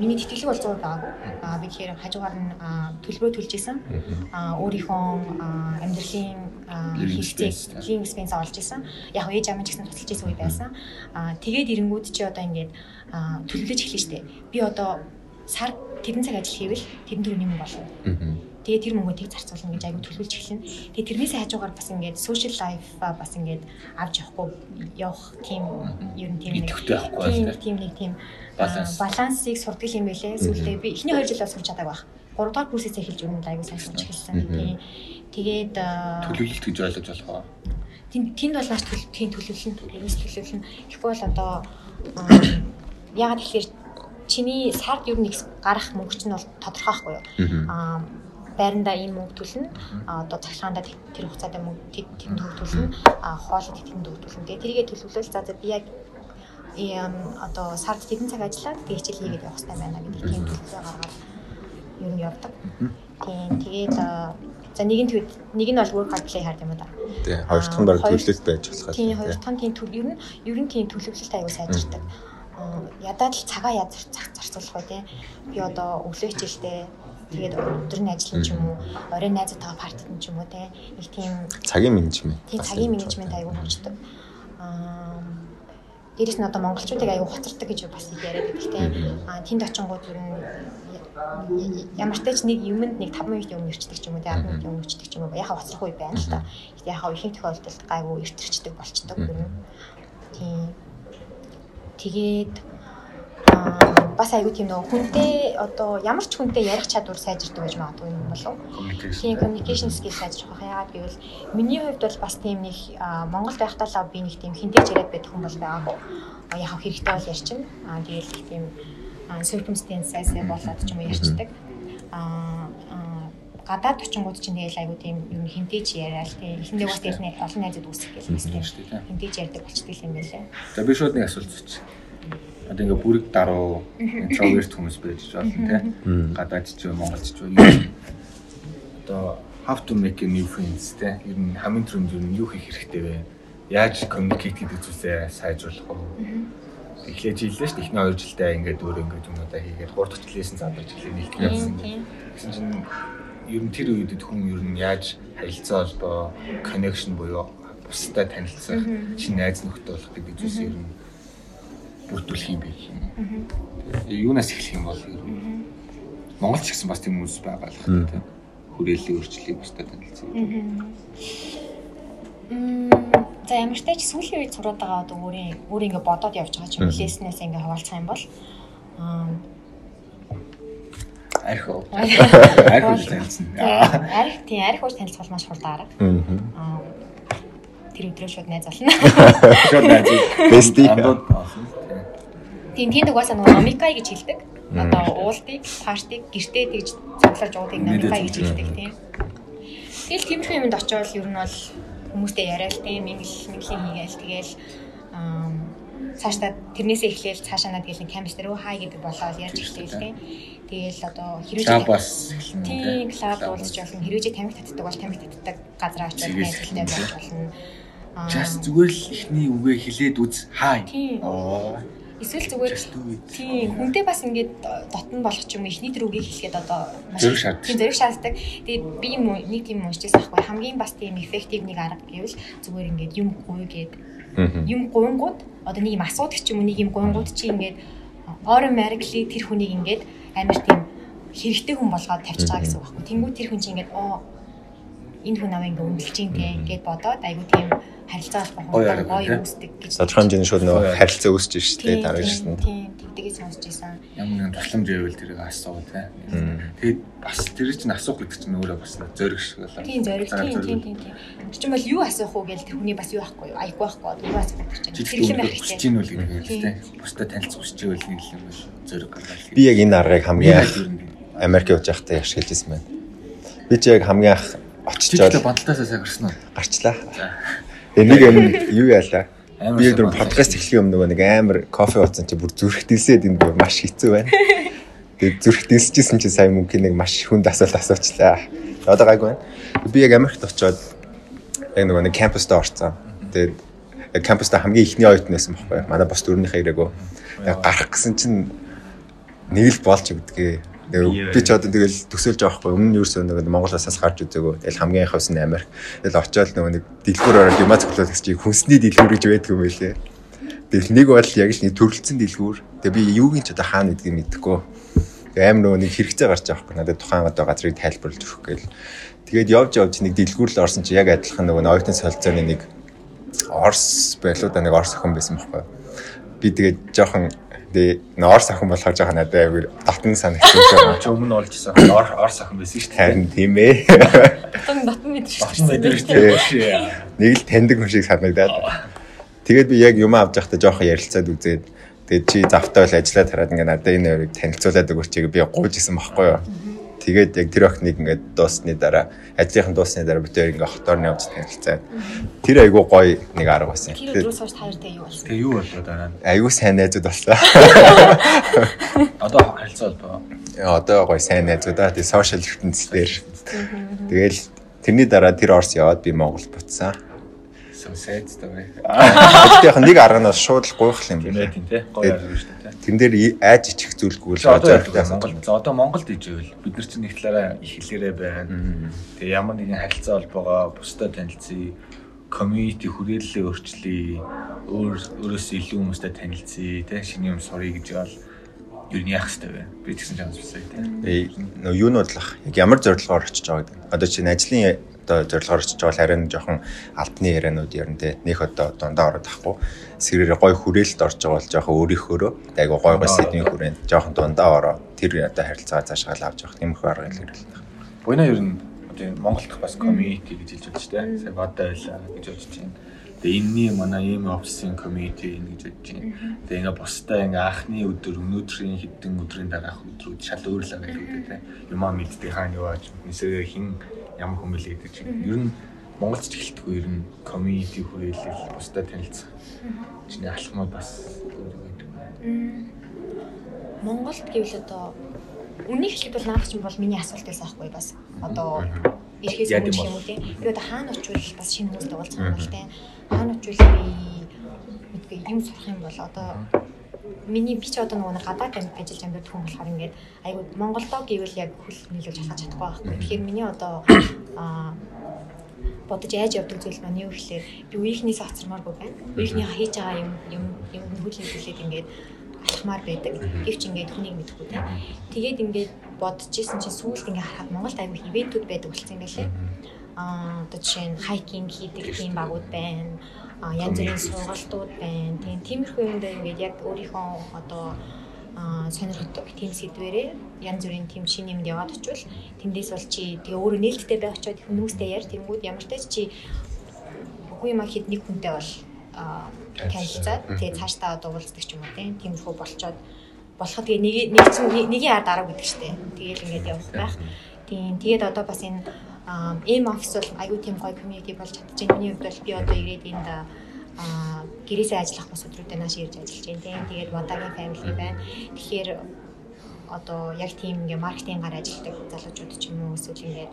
Speaker 3: миний тэтгэлэг бол 100 байгаагүй. Аа би тэгэхээр хажуугаар нь төлбөө төлж исэн. Аа өөрийнхөө амьдралын living expense олж исэн. Яг ээж амын ч гэсэн тусалж исэн үе байсан. Аа тэгээд ирэнгүүд чи одоо ингээд төлөвлөж эхэлнэ штэ. Би одоо сар тэдэн цаг ажил хийвэл тэдэн төгрөгийн юм болно. Тэгээ тэр мөнгөийг зарцуулна гэж аягүй төлөвлөж эхэлнэ. Тэгээ тэрнээсээ хажуугаар бас ингээд social life бас ингээд авч явахгүй явах тийм ер нь тийм
Speaker 2: нэг тийм
Speaker 3: тийм нэг тийм балансыг сурдаг юм байлээ. Сүүлдээ би эхний 2 жил бол сурч чадаагүй байх. 3 дахь курсээс эхэлж нь аягүй сайн сурч эхэлсэн. Тэгээд
Speaker 2: төлөвлөлт гэж ойлгож болох уу?
Speaker 3: Тэнд тэнд бол маш төлөвлөлт төлөвлөлт ерөөс төлөвлөлт. Тэгэхгүй бол одоо яагаад тэгэхээр чиний сард ер нь гарах мөнгө чинь бол тодорхой байхгүй юу? Аа байранда ийм мөнгө төлнө. А одоо цахилгаанда тэр хугацаанд мөнгө тэнд төлнө. А хоолой тэнд төлнө. Тэгээ тэрийгэ төлөвлөл за за би яг ийм одоо сард тэдэн цаг ажиллаад тэгээ хичээл хийгээд явах хэрэгтэй байна гэдэг тийм төлөвлөгөө гаргаад ер нь явдаг. Тийм тэгээд за нэг нь нэг нь бол work hard play hard юм да.
Speaker 1: Тийм хоёр дахь нь баг төлөвлөлт байж болох.
Speaker 3: Тийм хоёр дахь нь тийм ер нь ер нь тийм төлөвлөлт аягүй сайжирдаг ядаад л цагаа яз зарцуулах бай тээ. Би одоо өглөө хичээлдээ тэгээд өдрийн ажил ч юм уу, оройн найзтайгаа партид ч юм уу те нэг тийм
Speaker 1: цагийн менежмент.
Speaker 3: Тийм цагийн менежмент аягүй хөгждөг. Аа дээрэс нь одоо монголчуудыг аягүй хоцордог гэж бас яриад байдаг те. Аа тэнд очингууд ер нь ямар ч тач нэг юмд нэг 5 минутын өмнө ирчдэг ч юм уу те 10 минутын өмнө ирчдэг ч юм уу яхаа үе байна л та. Гэхдээ яхаа ихэнх тохиолдолд гайгүй иртэрчдэг болчдөг нь. Тийм. Тэгээд бас айгүй тийм нөгөө хүнтэй одоо ямар ч хүнтэй ярих чадвар сайжирдаг гэж магадгүй юм болов. Тийм communication skill сайжрах байх. Яагаад гэвэл миний хувьд бол бас тийм нэг Монгол байхдаа л би нэг тийм хинтэж яриад байдаг хүн бол байгаагүй. Яг хэрэгтэй бол ярьчин. Аа тэгэл тийм circumstances болоод ч юм уу ярьцдаг. Аа гадаад очингууд чинь тэгэл айгуу тийм юм хинтэж яриад тийм эхэндээ бас тэгэл олон найзууд үүсэх гэж байна. Хинтэж ярьдаг болчтой юм байлаа.
Speaker 2: За би шууд нэг асуулт зүч одоо ингээ бүрэг даруу интроверт хүмүүс байж болно тий. Гадаад ч Монголч ч юм. Одоо have to make a new friends тий. Ер нь хамгийн түрүүнд ер нь юу хийх хэрэгтэй вэ? Яаж communicate гэдэг зүйлээ сайжруулах вэ? эхлэж ийлээ шүү дээ. Эхний 2 жилдээ ингээд өөр ингээд юмудаа хийгээд 3 дахь жилээс нь задарч эхлэх нийлдэг явсан. Гэсэн чинь ер нь тэр үед хүн ер нь яаж харилцаа холбоо, connection буюу бусдад танилцах, шинэ найз нөхдөд болох гэдэг зүйлс ер нь бүрдүүлэх юм бэ. Юунаас эхлэх юм бол Монгол ч гэсэн бас тийм хүмүүс байгаа л хаа тийм. Хүрээллийн өөрчлөлийг бусдад танилцсан.
Speaker 3: За ямар ч тач сүүлийн үед сураад байгаа одоо өөрийн өөр ингэ бодоод явж байгаа ч хүлээснээс ингэ хаваалцах юм бол аа
Speaker 2: арх уу. Арх уу танилцсан.
Speaker 3: Арх тийм арх уу танилцах бол маш хурдан арга. Аа тэр өдрөө шууд найз болно.
Speaker 2: Шууд найз.
Speaker 1: Бести.
Speaker 3: Тийм тийм угаасаа нөгөө номикай гэж хэлдэг. Одоо уултыг, партиг гэртээ тэгж цуглуулж уудыг номикай гэж хэлдэг тийм. Тэгэл тиймэрхүү юмд очиод ер нь бол хүмүүстэй яриад тийм мингэл мingлийн хийгээл тэгэл цаашдаа тэрнээсээ эхлээл цаашаа надад гээл кампус дээр хай гэдэг болоод ярьж эхлэв тийм. Тэгэл одоо
Speaker 2: хэрвээ бас
Speaker 3: тийм клаб уулзч болно. Хэрвээ тамиг татдаг бол тамиг татдаг газар очиод ажилладаг байж болно.
Speaker 2: Just зүгээр л ихний үгээ хэлээд үз. Хай.
Speaker 3: Оо Эсвэл зүгээр тийм хүнтэй бас ингээд дотн болох ч юм ихний тэр үгийг хэлэхэд одоо
Speaker 2: маш зөв шаарддаг.
Speaker 3: Тийм зөв шаарддаг. Тэгээд би юм нэг тийм уншижсэн байхгүй хамгийн бас тийм эффектив нэг арга гэвэл зүгээр ингээд юм гуйгээд юм гуйнгууд одоо нэг юм асуудаг ч юм уу нэг юм гуйнгууд чи ингээд орон маргли тэр хүнийг ингээд амар тийм хэрэгтэй хүн болгоод тавьчих байгаа гэсэн үг байхгүй. Тэнгүү тэр хүн чи ингээд оо энэ хүн аваа ингээд өмлөж юм те ингээд бодоод айгу тийм харилцаа болох хүн гоё үүсдэг гэж.
Speaker 1: Тодорхой хэмжээний шууд нөгөө харилцаа үүсэж шүү дээ дараагч нь.
Speaker 3: Тийм, тэгдэгээс сонсч ийсэн.
Speaker 2: Ямар нэгэн тусламж байвал тэрийг асуу те. Тэгээд бас тэр чинь асуух гэдэг чинь өөрөө бас зөриг шиг болоо.
Speaker 3: Тийм, зөриг. Тийм, тийм, тийм, тийм. Тэр чинь бол юу асуух уу гэж тэр хүний бас юу ахгүй юу? Айгүй байхгүй. Юу асуух гэдэг чинь.
Speaker 2: Тэр юм байх чинь. Хүсэж ийн үл гэдэг те. Бусдад танилцах хүсэж ивэл нэг юм биш. Зөриг гаргал.
Speaker 1: Би яг энэ аргыг хамгийн Америк явж байхдаа ашиглаж ирсэн байна. Би ч яг хамгийн анх очичоод
Speaker 2: бандалтаасаа сайн гарсан уу?
Speaker 1: Гарчлаа. Тэгээ нэг юм юу яалаа. Би өөр подкаст эхлэх юм нөгөө нэг амар кофе уусан чи бүр зүрх дэлсээд энэ бүр маш хэцүү байна. Тэгээ зүрх дэлсэжсэн чи сайн мөнгө нэг маш хүнд асуулт асуучлаа. Одоо гайгүй байна. Би яг Америкт очиод яг нөгөө нэг кампуст орцсон. Тэгээд кампуст хамгийн ихний оюутан байсан байхгүй. Манай бос дөрөвнийхээ ирээгүй. Яг гарах гэсэн чинь нэг л болж өгдөгээ Би ч одоо тэгэл төсөөлж байгаа хгүй. Өмнө нь юусэн нэг Монголоосаас гарч үзээгөө. Тэгэл хамгийн анхаас нь Америк. Тэгэл очиод нөгөө нэг дэлгүүр ороод юмаа цоглоод гэж хүнсний дэлгүүр гэж байдаг юм байлээ. Тэгэл нэг бол яг л нэг төрөлцсөн дэлгүүр. Тэгээ би юугийн ч одоо хаана гэдгийг мэдэхгүй. Тэгээ аим нөгөө нэг хэрэгцээ гарч байгаа хгүй. Надад тухайн одоо газрыг тайлбарлаж өгөх гээл. Тэгээд явж явж нэг дэлгүүр л орсон чи яг адилхан нөгөө оюутан солилцооны нэг Орс байлуу да нэг Орс охин байсан байхгүй. Би тэгээд жоохон Тэгээ ноор сахин болохоор жоохон надад аягүй татан санагдсан
Speaker 2: шүү. Чи өмнө олж исэн ор сахин байсан шүү дээ.
Speaker 1: Харин тийм ээ.
Speaker 3: Татан татан мэдэрч шүү.
Speaker 1: Нэг л таньдаг хүн шиг санагдаад. Тэгээд би яг юм авч явахдаа жоохон ярилцаад үзээд тэгээд чи завтаа бол ажиллаад хараад ингээ надад энэ хоёрыг танилцуулаад өгөөч чиг би гууж исэн байхгүй юу. Тэгээд яг тэр охиныг ингээд дуусны дараа ажлынхан дуусны дараа бүтээр ингээд хотоор нь явж танилцаад тэр айгуу гоё нэг арга байсан.
Speaker 3: Тэр өдрөөс хойш таартай юу болсон?
Speaker 2: Тэгээ юу болоо дараа нь?
Speaker 1: Айгуу сайн найзууд болсон.
Speaker 2: Одоо харилцаа болбоо.
Speaker 1: Одоо гоё сайн найзуудаа тэгээ сошиал ертөнцийн дээр. Тэгээл тэрний дараа тэр Орос яваад би Монгол буцсан
Speaker 2: тавь.
Speaker 1: Гэхдээ яг нэг арга нь шууд л гуйх юм
Speaker 2: байна. Тийм тий. Гоё арга шүү дээ.
Speaker 1: Тэн дээр айж ичих зүйлгүй л
Speaker 2: зорилготой Монгол. Одоо Монголд иживэл бид нар чинь нэг талаараа их хэлээрээ байна. Тэгээ ямар нэгэн харилцаа холбоогоо бусдад танилцъя комьюнити хүрээлэлээ өөрчлөе өөр өөрөөсөө илүү хүмүүстэй танилцъя тий шинэ юм сурыг гэж бол ер нь яах хэрэгтэй вэ? Би ч жаа сонссон тий
Speaker 1: нөө юу нь бодлох яг ямар зорилгоор очиж байгаа гэдэг одоо чинь ажлын одоо зорилгоор очиж байгаа харин жоохон алтны ярианууд ярина те нөх одоо дундаа ороод ахгүй сэрээр гой хүрээлэлд орж байгаа бол жоохон өөрийнхөөрөө айгу гой гой сэдвийн хүрээнд жоохон дундаа ороо тэр одоо харилцаа цаашаа авч явах их арга илэрхийлэх.
Speaker 2: Буйна ер нь одоо Монголд бас community гэж хэлж байна шүү дээ. Сая бадаа байлаа гэж бодож байна. Тэгээ энэний манай ийм офисын community гэж бодож байна. Тэгээ ингээ бусдаа ингээ анхны өдөр өнөөдрийн хэдэн өдрийн дараах өдрүүд шал өөр л байгаа юм дээ. Юмаа мэддэг хаана юу ааж нисээ хин ямар хүн бэлээ гэдэг чинь. Ер нь Монголд ч эхэлтгүй ер нь community хүрээлэл бусдад танилцах. Чиний алхмууд бас өөр байдаг.
Speaker 3: Монголд гэвэл одоо үнийг хэлэхэд бол наадах чинь бол миний асуулт байсан аахгүй бас. Одоо ирэхээс өмнө юм уу те. Би одоо хаана очивол бас шинэ хүмүүстэй уулзах юм те. Хаана очивол би мэдгүй юм сурах юм бол одоо миний би ч одоо нөгөө гадаад ажиллаж амьд хүн болохоор ингээд айгуу Монголдоо гэвэл яг хөл нийлүүлж хахаж чадахгүй байхгүй. Тэгэхээр миний одоо аа бодож яаж явдаг зүйл маань юу гэхлээр би үеийнхнээс оцромооргүй байна. Үеийнхнийхээ хийж байгаа юм юм юм хөл нийлүүлээд ингээд алхмаар байдаг. Гэвч ингээд хүнийг мэдхгүй те. Тэгээд ингээд бодож исэн чинь сүүлд ингээд харахад Монголд аюу ивентүүд байдаг болсон юм байлээ. Аа одоо жишээ нь хайкинг хийдэг тийм багууд байна янз бүрийн сургалтууд байна. Тийм тиймэрхүү юмд ингээд яг өөрийнхөө одоо сонирхдаг тийм сэдвэрээ янз бүрийн тийм шинэ юмд яваад очивол тэндээс бол чи тэгээ өөрөө нээлттэй байх очиод хүмүүстэй яар тэнгууд ямар ч чи үгүй юм хэд нэг хүнтэй бол танилцаад тэгээ цаашдаа одоо уулздаг ч юм уу тийм тиймэрхүү болцоод болоход тэгээ нэг нэг чинь нэгийн ард арга гэдэг чтэй. Тэгээл ингээд явах байх. Тийм тэгээд одоо бас энэ эм офис бол аюу тийм гоё community болж чадчихээн. Миний хувьд бол би одоо ирээд энд гэрээсээ ажиллах бас өдрүүдэд нааш ирж ажиллаж байна тийм. Тэгээд Водагийн family байна. Тэгэхээр одоо яг тийм ингээ маркетингаар ажилладаг залуучууд ч юм уу эсвэл ингээд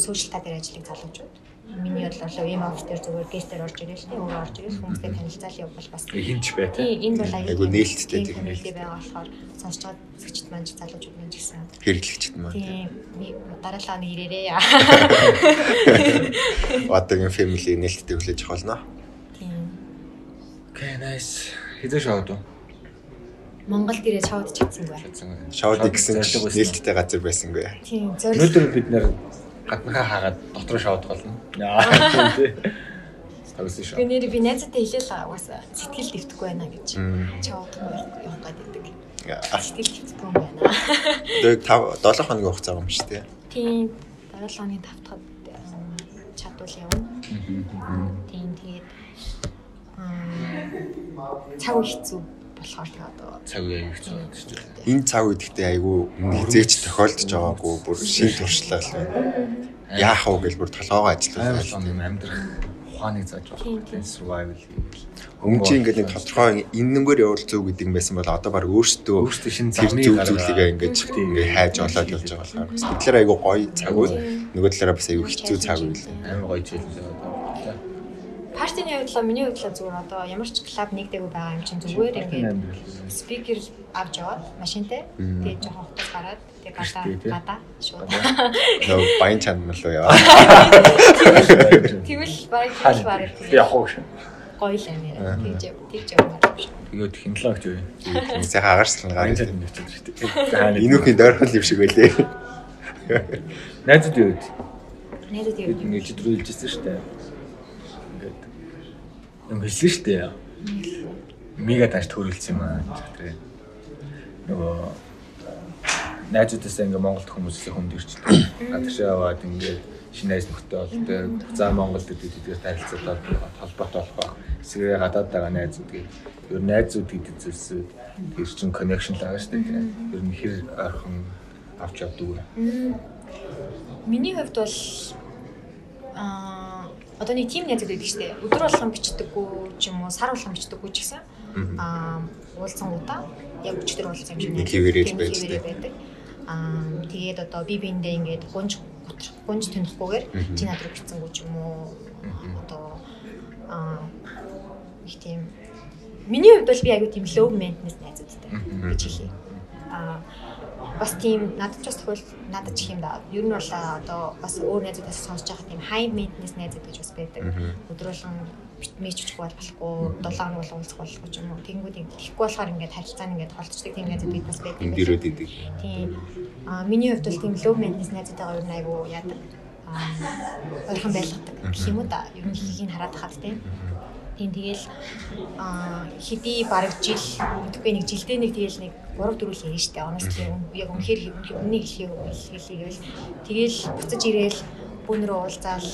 Speaker 3: сошиал та дээр ажилладаг залуучууд миний бодлоор ийм офис дээр зүгээр гестээр орж ирэл тийм өөрөө орж ирэл хүмүүстэй танилцал явбал бас.
Speaker 2: Хинч бай тийм
Speaker 3: энэ бол
Speaker 1: айгу нээлттэй
Speaker 3: тийм нээлттэй. байгаа болохоор сонсож байгаа зэгчд маань залуучууд маань ч гэсэн.
Speaker 1: Хэрэглэгчд маань
Speaker 3: тийм дараалал нэг ирээрээ.
Speaker 1: Одоогийн family нээлттэй хүлээж авах болно.
Speaker 3: Тийм
Speaker 2: окей nice. Хэзээ шоуд уу?
Speaker 3: Монголд ирээ шоуд чадсангүй.
Speaker 1: Шоуд гэсэн нээлттэй газар байсангүй.
Speaker 3: Тийм зөв.
Speaker 2: Өнөөдөр бид нэр гаднахаа хаагаад дотроо шоуд болно. Яа тийм тавьсан шүү.
Speaker 3: Би нэр би найзаатай хэлээл угаасаа сэтгэл дэвтэхгүй байна гэж. Шоуд явах гэдэг. Сэтгэл дэвтэхгүй байна.
Speaker 1: Тэгээд 5 7 хоногийн хугацаа юм шүү дээ.
Speaker 3: Тийм 7 хоногийн тавтахад чадвал явна. Тийм тэгээд цаг хэцүү болохоор тэгээ одоо
Speaker 2: цаг үе аяг хэцүү байдаг шүү дээ.
Speaker 1: Энэ цаг үед гэхдээ айгүй нэгзээч тохиолдож байгаагүй бүр шин туршлаа л байна. Яах вэ гэж бүр толгоогоо ажиллаад
Speaker 2: байна. Амар амьдрах ухааныг зааж байна. Survival хийгээл.
Speaker 1: Өмнө чи ингээд нэг тодорхой энэнгээр явуул зүг гэдэг юм байсан бол одоо баг өөртөө
Speaker 2: өөртөө шинэ
Speaker 1: замны зүйлийг ингээд ингээд хайж олоод явж байгаа болохоор тэгэхээр айгүй гоё цаг үйл нөгөө талаараа бас айгүй хэцүү цаг үйл.
Speaker 2: Амар гоё зүйл
Speaker 3: Партийн хувьдлаа миний хувьдлаа зүгээр одоо ямар ч клуб нэгдэггүй байгаа юм чинь зүгээр ингээд спикер авч яваад машинтай тэгээд жоохон хутас гараад тэгээд гадаа гадаа шууд
Speaker 1: нөө баян чанар руу яваа.
Speaker 3: Тэгвэл баг тэгвэл баг
Speaker 2: явах уу
Speaker 3: гоё л амир тэгж тэгж яваа шүү.
Speaker 2: Тэгээд технологич юу юм.
Speaker 1: Сайхан агарсан гараад
Speaker 2: байна.
Speaker 1: Инүүхийн дойрхол юм шиг байлээ.
Speaker 2: Найзууд юу вэ?
Speaker 3: Найзууд юу вэ?
Speaker 2: Ингэж өдрүүлжсэн шүү дээ хэлсэн шүү дээ. Мега тааш төрүүлсэн юм аа. Тэгээ нөгөө найзуудаас ингээ Монголд хүмүүсээ хүнд ирчихдэг. Гадагшаа яваад ингээ шинэ найз нөхдөд болдог. За Монголд идэвхтэй танилцаад холбоотой болох байх. Эсвэрээ гадаад байгаа найзууд гэдэг. Ер нь найзууд гэдэг зүйлсүүд тэр чин connection байгаа шүү дээ. Ер нь хэр ойрхон авч явдаг.
Speaker 3: Миний хувьд бол аа одоо нэг тим найзууд байдаг шүү дээ. Өдөр болгон бичдэггүй ч юм уу, сар болгон бичдэггүй ч гэсэн аа уулзсангуудаа яг өчтөр уулзсан юм шиг
Speaker 1: хэвээрэл байдаг.
Speaker 3: Аа тэгээд одоо би биэндээ ингээд гунж гунж төнөхгүйгээр чи над руу бичсэнгүү ч юм уу? Одоо аа их тийм миний хувьд бол би аягүй тийм low maintenance найзуудтай гэж хэлье. Аа бас тийм надад ч бас тохиол надад ч юм да. Ер нь бол одоо бас өөр найзуудаас сонсож байгаа тийм high maintenance найзууд гэж бас байдаг. Өдрөөлөн мэйч бичих бол болохгүй, 7 хоног бол уулзах болохгүй ч юм уу. Тэнгүүд тэгэхгүй болохоор ингээд харилцаа нь ингээд холцдог тийм найзууд бид бас байдаг.
Speaker 1: Эндэрүүд идэг.
Speaker 3: Тийм. Аа миний хувьд бол тийм low maintenance найзуудтайгаа ер нь айгүй яадаг. Аа ойрхон байлгадаг гэх юм уу да. Ер нь хийхийг хараад хаад тийм. Тийм тэгэл аа хэдий бараг жил үгүй нэг жилдээ нэг тэгэл нэг 3 4 л ярина штэ. Тийм яг үнэхээр үннийг хэлхийг хэлхийгээл тэгэл буцаж ирээл бүүнрөө уулзаал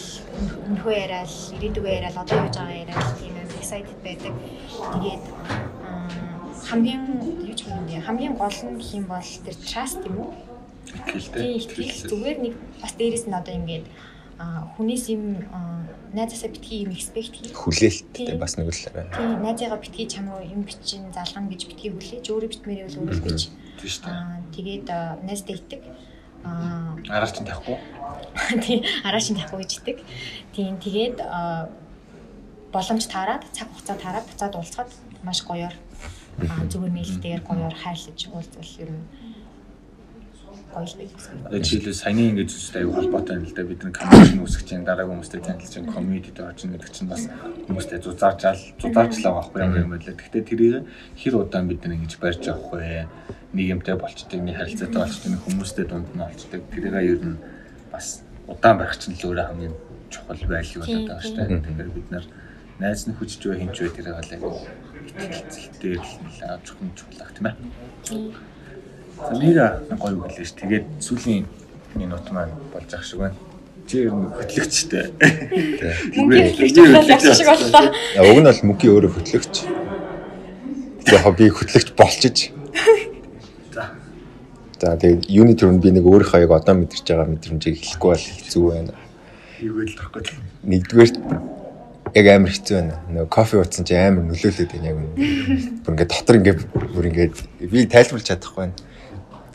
Speaker 3: өнөхөө яриад ирээдүгөө яриад одоо яаж байгаа яриад тийм амар excited байдаг. Тэгээд хамгийн юу ч юм бэ хамгийн гол нь гэх юм бол тэр trust юм уу?
Speaker 2: Итгэлтэй.
Speaker 3: Итгэл зүгээр нэг бас дээрэс нь одоо ингээд хүнээс юм найзаасаа битгий юм expect хий.
Speaker 1: Хүлээлттэй бас нэг л байна.
Speaker 3: Тийм, найзыгаа битгий чам руу юм бичин залгана гэж битгий хүлээж өөрөө битмээрээ бол өөрөө бич.
Speaker 2: Тийм шүү дээ.
Speaker 3: Аа тэгээд найзтай итэг.
Speaker 2: Аа араач нь тахгүй.
Speaker 3: Тийм, араач нь тахгүй гэж итэг. Тийм, тэгээд боломж таарад, цаг хугацаа таарад буцаад уулзахад маш гоёор аа зүгээр мэйлтэйгээр гоёор хайрлаж уулзвал ер нь гоё л байх гэсэн.
Speaker 2: Одоо жишээлбэл саяны ингэж үстэй аюу холбоотой юм л да бид нар комьюнити үүсгэж чинь дараагийн хүмүүстэй танилцж чинь комьюнитид очно гэдэг чинь бас хүмүүстэй зузаарчаал зузаарчлаа байхгүй юм байлаа. Гэхдээ тэрийг хэр удаан бид нар ингэж барьж авах вэ? нийгэмтэй болчтой, нэг харилцаатай болчтой, нэг хүмүүстэй дунд нь болчтой. Тэрийг ер нь бас удаан барих чинь л өөрөө хамгийн чухал байлиг болоод байгаа шүү дээ. Тэгэхээр бид нар найз нь хүчж бай хинч бай тэрийг л аюу итгэлцэлтэй л авч чухал тийм ээ. За мега гоё үгэлээ ш. Тэгээд сүүлийн минут маань болж ах шиг байна. Чи ер нь хөтлөгчтэй.
Speaker 3: Мөнгөний хөтлөгч шиг боллоо.
Speaker 1: Уг нь бол мөнгөний өөрөө хөтлөгч. Яг би хөтлөгч болчиж.
Speaker 2: За.
Speaker 1: За тэгээд юуны төрөнд би нэг өөрийнхөө яг одоо мэдэрч байгаа мэдрэмжийг хэлэхгүй бол хэцүү байна.
Speaker 2: Гэж тахгүй.
Speaker 1: Нэгдүгээр яг амар хэцүү байна. Нөгөө кофе уусан чи амар нөлөөлөд байна яг үнэ. Бүр ингээд дотор ингээд бүр ингээд би тайлбарлаж чадахгүй байна.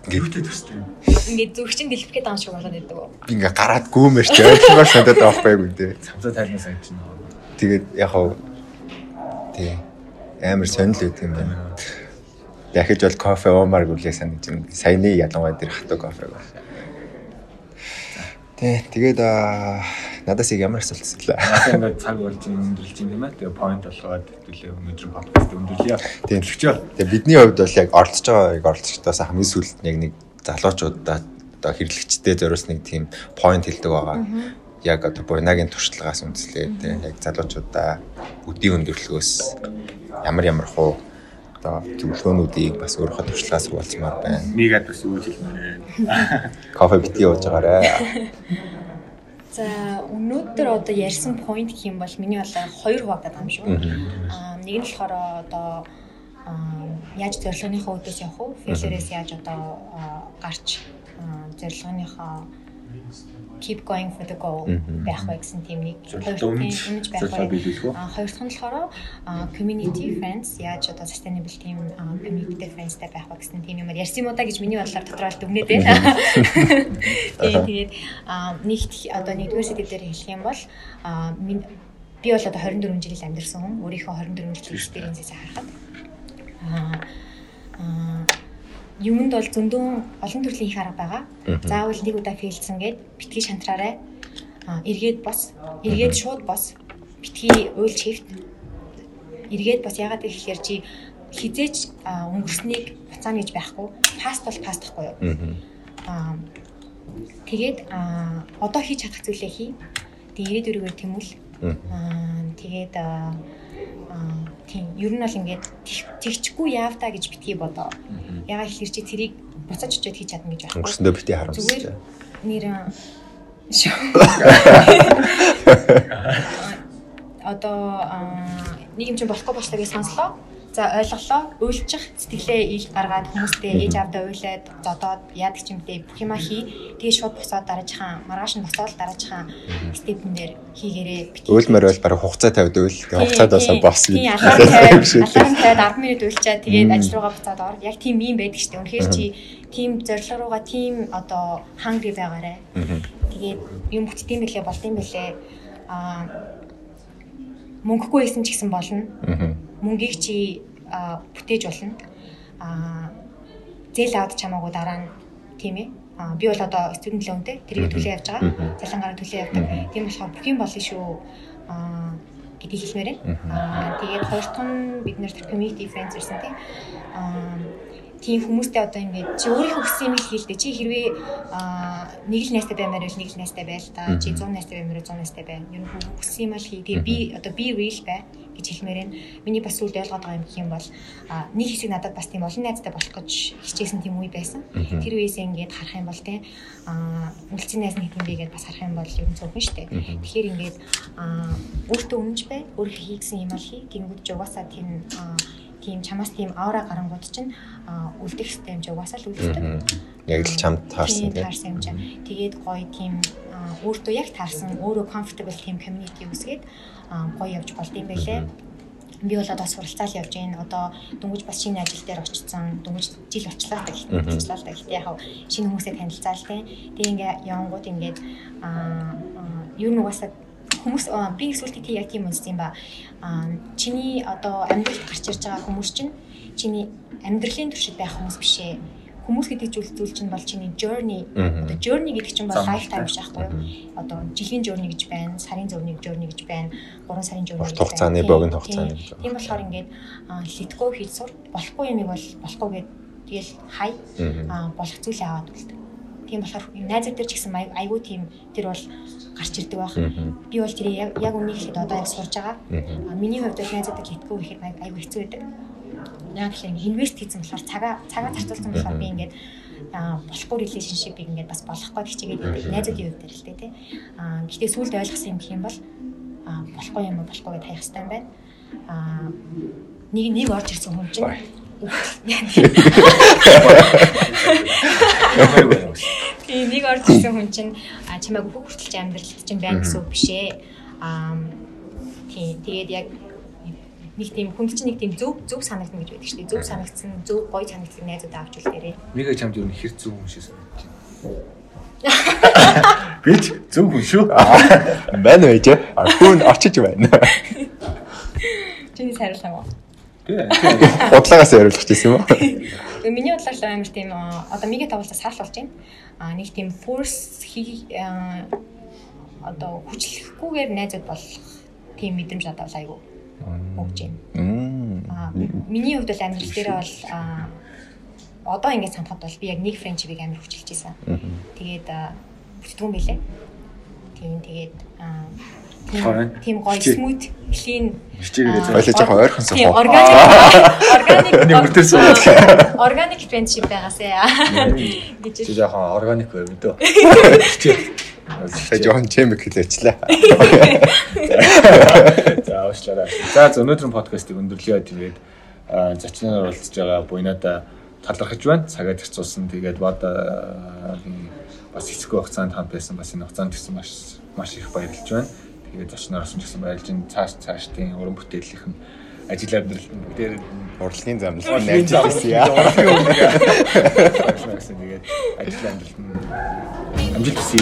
Speaker 2: Гэвтэй төстэй.
Speaker 3: Ингээд зүгчин дэлбэхэд байгаа шиг болоод байдаг уу?
Speaker 1: Би ингээд гараад гүүмэр чи ойлгомоор санаад байгаа байхгүй юу дээ.
Speaker 2: Цамцаа тайлнаа сайн чинь.
Speaker 1: Тэгээд яг хав тий амар сонирхол өгдөг юм байна. Дахиж бол кофе уумаар гүлээ санаж байна. Саяны ялангуяа тэр хатуу кофег бол. Тий тэгээд аа надаас ямар асуулт өсөлөө.
Speaker 2: Ингээд цаг болж өндөрлж юм байна. Тэгээ point болгоод хэвлээ өнөөдөр подкаст өндөрлөе.
Speaker 1: Тийм. Тэгээ бидний хувьд бол яг оролцож байгаа яг оролцогчдоос хамгийн сүүлд яг нэг залуучуудаа одоо хэрэглэгчтэй зориулсан нэг тийм point хэлдэг байгаа. Яг одоо буйнагийн туршлагаас үндэслээ тийм яг залуучуудаа өдийн өндөрлөгөөс ямар ямар хуу одоо зөвлөгөөнүүдийг бас өөрийнхөө туршлагаас хуваалцмаар байна.
Speaker 2: Мигад бас юу хэлмээр байна.
Speaker 1: Кофе бити ууж байгаарэ.
Speaker 3: За өнөөдөр одоо ярьсан point гэх юм бол миний бодлоор хоёр хуваагдаад байгаа юм шүү. Аа нэг нь болохоор одоо яаж зорилгынхаа өдөөс явах уу? Failure-ээс яаж одоо гарч аа, зорилгынхаа keep going for the goal байх вэ гэсэн тийм нэг
Speaker 2: үнэж
Speaker 3: байх
Speaker 2: үү?
Speaker 3: А хоёр дахь нь болохоор community friends яаж одоо sustainable team community friendsтэй байх вэ гэсэн тийм юмар ярьсан юм уу да гэж миний бодлоор дотроо дүгнээд байна. Тийм тэгээд нэгт одоо нэгдүгээр сэдв дээр хэлэх юм бол би бол одоо 24 жил амьдарсан хүн. Өөрийнхөө 24 жилийн experience-ээс харахад. А а, юмд бол зөндөө олон төрлийн их арга байгаа. Заавал нэг удаа фейлсэн гээд битгий шантраарай. Эргээд бос. Эргээд шууд бос. Битгий уйл чифт. Эргээд бос ягаад гэхээр чи хизээч өнгөрснийг буцаана гэж байхгүй. Паст бол паст байхгүй юу? Аа тэгээд одоо хийж чадах зүйлээ хий. Тэгээд ирээдүрөөр тэмүүл. Аа тэгээд тийм ер нь бол ингээд тэг- тэгчгүй яав та гэж битгий бодоо. Ягаад гэхээр чи тэрийг буцаж очиод хийж чадна гэж байхгүй.
Speaker 1: Өнгөрсөндөө бити харамсаж.
Speaker 3: Зүгээр нэр. Одоо нэг юм чинь болохгүй болчлоо гэж сонслоо. За ойлголоо. Уйлчих сэтгэлээ ил гаргаад хүмүүстэй ээж авдаа уйлаад зодоод яадаг ч юм те бүх юма хий. Тэгээ шууд босоод дараажхан маргааш нь босоод дараажхан степэн дээр хийгээрээ битгий.
Speaker 1: Уйлмаар бол бараг хугацаа тавьд уйл. Тэгээ хугацаад бос гэж.
Speaker 3: Тийм аларм тавиад 10 минут уйлчаад тэгээд ажил руугаа буцаад ор. Яг тийм юм байдаг шүү дээ. Үнэхээр чи тийм зорилго руугаа тийм одоо hungry байгаарэ. Тэгээд юм бүтдэм бэлээ болдсон бэлээ. Аа мөнгөгүй байсан ч гэсэн болно. Мөнгийг чи бүтээж болно. Аа зээл аваад чамаагүй дараа нь тийм ээ. Аа би бол одоо студент лоонтэй тэрийг төлөө явж байгаа. Цалингаар төлөө явдаг. Тийм болохоор бүх юм болно шүү. Аа гэдгийг хэлмээр байна. Аа тэгээд хоёр дахь нь бид нэр community friends ирсэн тийм. Аа тийм хүмүүстэй одоо ингээд чи өөрийнхөө хүссэн юм хийлдэ. Чи хэрвээ аа нэг л найстай баймаар бол нэг л найстай байл та. Чи 100 найстай баймаар 100 найстай бай. Ер нь хүссэн юм л хий. Тэгээ би одоо би real бай гэж хэлмээр байна. Миний бас сүлд ойлгоод байгаа юм гэх юм бол аа нэг хэсэг надад бас тийм олон найзтай болох гэж хичээсэн тийм үе байсан. Тэр үеэсээ ингээд харах юм бол тийм аа үлцэн найз нэг юм бигээд бас харах юм бол ер нь зөвхөн шүү дээ. Тэгэхээр ингээд аа өөртөө өмнөж бай. Өөрийнхөө хийгсэн юм ал хий. Тэнгүүд ч угаасаа тийм аа тийм чамаас тийм аура гарангууд чинь үлдэх систем ч угаасаа л үлддэг.
Speaker 1: Яг л чамд таарсан
Speaker 3: Тийм
Speaker 1: тийм.
Speaker 3: таарсан юм чинь. Тэгээд гоё тийм өөртөө яг таарсан, өөрөө comfortable тийм community үсгээд гоё явж болд юм байлээ. Би бол одоо суралцаал явж байна. Одоо дөнгөж бас шинэ ажил дээр очсон. Дөнгөж жил очлаа та гэхдээ очлаа та гэхдээ яг шинэ хүмүүсээ танилцаал тээ. Тэгээ ингээ явангууд ингээд аа юу нэг угаасаа хүмүүс би эсвэл тий яг тийм үнсэн юм ба. Чиний одоо амьдралд гарч ирж байгаа хүмүүс чинь чиний амьдралын туршид байх хүмүүс биш ээ. Хүмүүс гэдэг зүйл зүйл чинь бол чиний journey. Одоо journey гэдэг чинь бол lifetime биш аахгүй юу? Одоо жилийн journey гэж байна, сарын journey journey гэж байна, 3 сарын journey гэж байна.
Speaker 1: хугацааны, богино хугацааны
Speaker 3: тийм. болохоор ингээд литгөө хийж сур. Болохгүй юмыг бол болохгүй гэд тэгэл хай болох зүйлээ аваад үлд. Тийм болохоор найзууд дээр ч гэсэн ай- айгүй тийм тэр бол гарч ирдэг байх. Би бол тэр яг үнийг ихэд одоо яг сурж байгаа. Аа, Миний хувьд бол найзуудад литгөө ихэд ай- айгүй хэцүү байдаг. Яг л инвест хийсэн болохоор цагаа цагаа зарцуулсан болохоор би ингээд аа болохгүй relationship-ийг ингээд бас болох гээд хичээгээд байдаг. Найзуудын хувьд л тий. Аа гэхдээ сүүлд ойлгосон юм гэх юм бол аа болохгүй юм уу болохгүй гэдээ хаях хэрэгтэй юм байна. Аа нэг нэг орж ирсэн хүн чинь Тийм нэг орж ирсэн хүн чинь чамайг бүх хүртэлч амьдралд чинь байна гэсэн үг биш ээ. Аа тийм тэгээд яг нэг тийм хүнд чинь нэг тийм зөв зөв санагдана гэж байдаг шүү дээ. Зөв санагдсан, зөв гоё санагдсан найзуудаа авч үлдээрээ.
Speaker 2: Мига чамд юу хэр зөв хүн шиг санагдаж байна. Би ч зөв хүн шүү.
Speaker 1: Байна байж. Хүн очиж байна.
Speaker 3: Чиний сайруулсан уу?
Speaker 2: Тийм.
Speaker 1: Удлагаас яриулах гэсэн юм уу?
Speaker 3: Миний бодлоор амар тийм одоо мигэ тавуултаа саарл болж байна. Аа нэг тийм force хий одоо хүчлэхгүйгээр найзууд болох тийм мэдрэмж одоо айгу өгч байна. Аа миний хувьд бол амьдрал дээр бол одоо ингээд санахад бол би яг нэг френчбиг амар хүчилж ийсэн. Тэгээд бүтдгүн байлээ. Тийм тэгээд тийм гоё смут клин
Speaker 1: Хойлоо жоохон ойрхон суух.
Speaker 3: Тийм органик органик
Speaker 2: Нүртэрсэн.
Speaker 3: органик френчшип байгаасаа гэж
Speaker 2: Чи жоохон органик байв мэдөө.
Speaker 1: Тэгээ жоохон чемик хэлээчлээ.
Speaker 2: За уушлаарай. За өнөөдрийн подкастыг өндөрлөё тэгээд зочноор уулзж байгаа буйнада талархаж байна. Цагаад ирцүүлсэн. Тэгээд бод бас хэцүү хугацаанд хамт байсан. Бас энэ хугацаанд гэсэн маш маш их баярлж байна. Тэгээд зочноор орсон гэсэн баярлж байна. Цааш цаашдын уран бүтээлийнх нь ажил амьдрал дээр
Speaker 1: Урлагийн замлал найж ирсэн яа.
Speaker 2: тэгээд ажил амьдралд нь амжилт хүсье.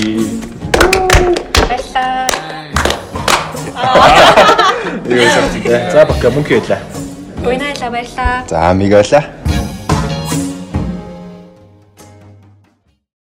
Speaker 3: баярлаа.
Speaker 1: Юу сайн.
Speaker 2: За бака мөнх ялаа.
Speaker 3: Буйнаа баярлаа.
Speaker 1: За миг байлаа.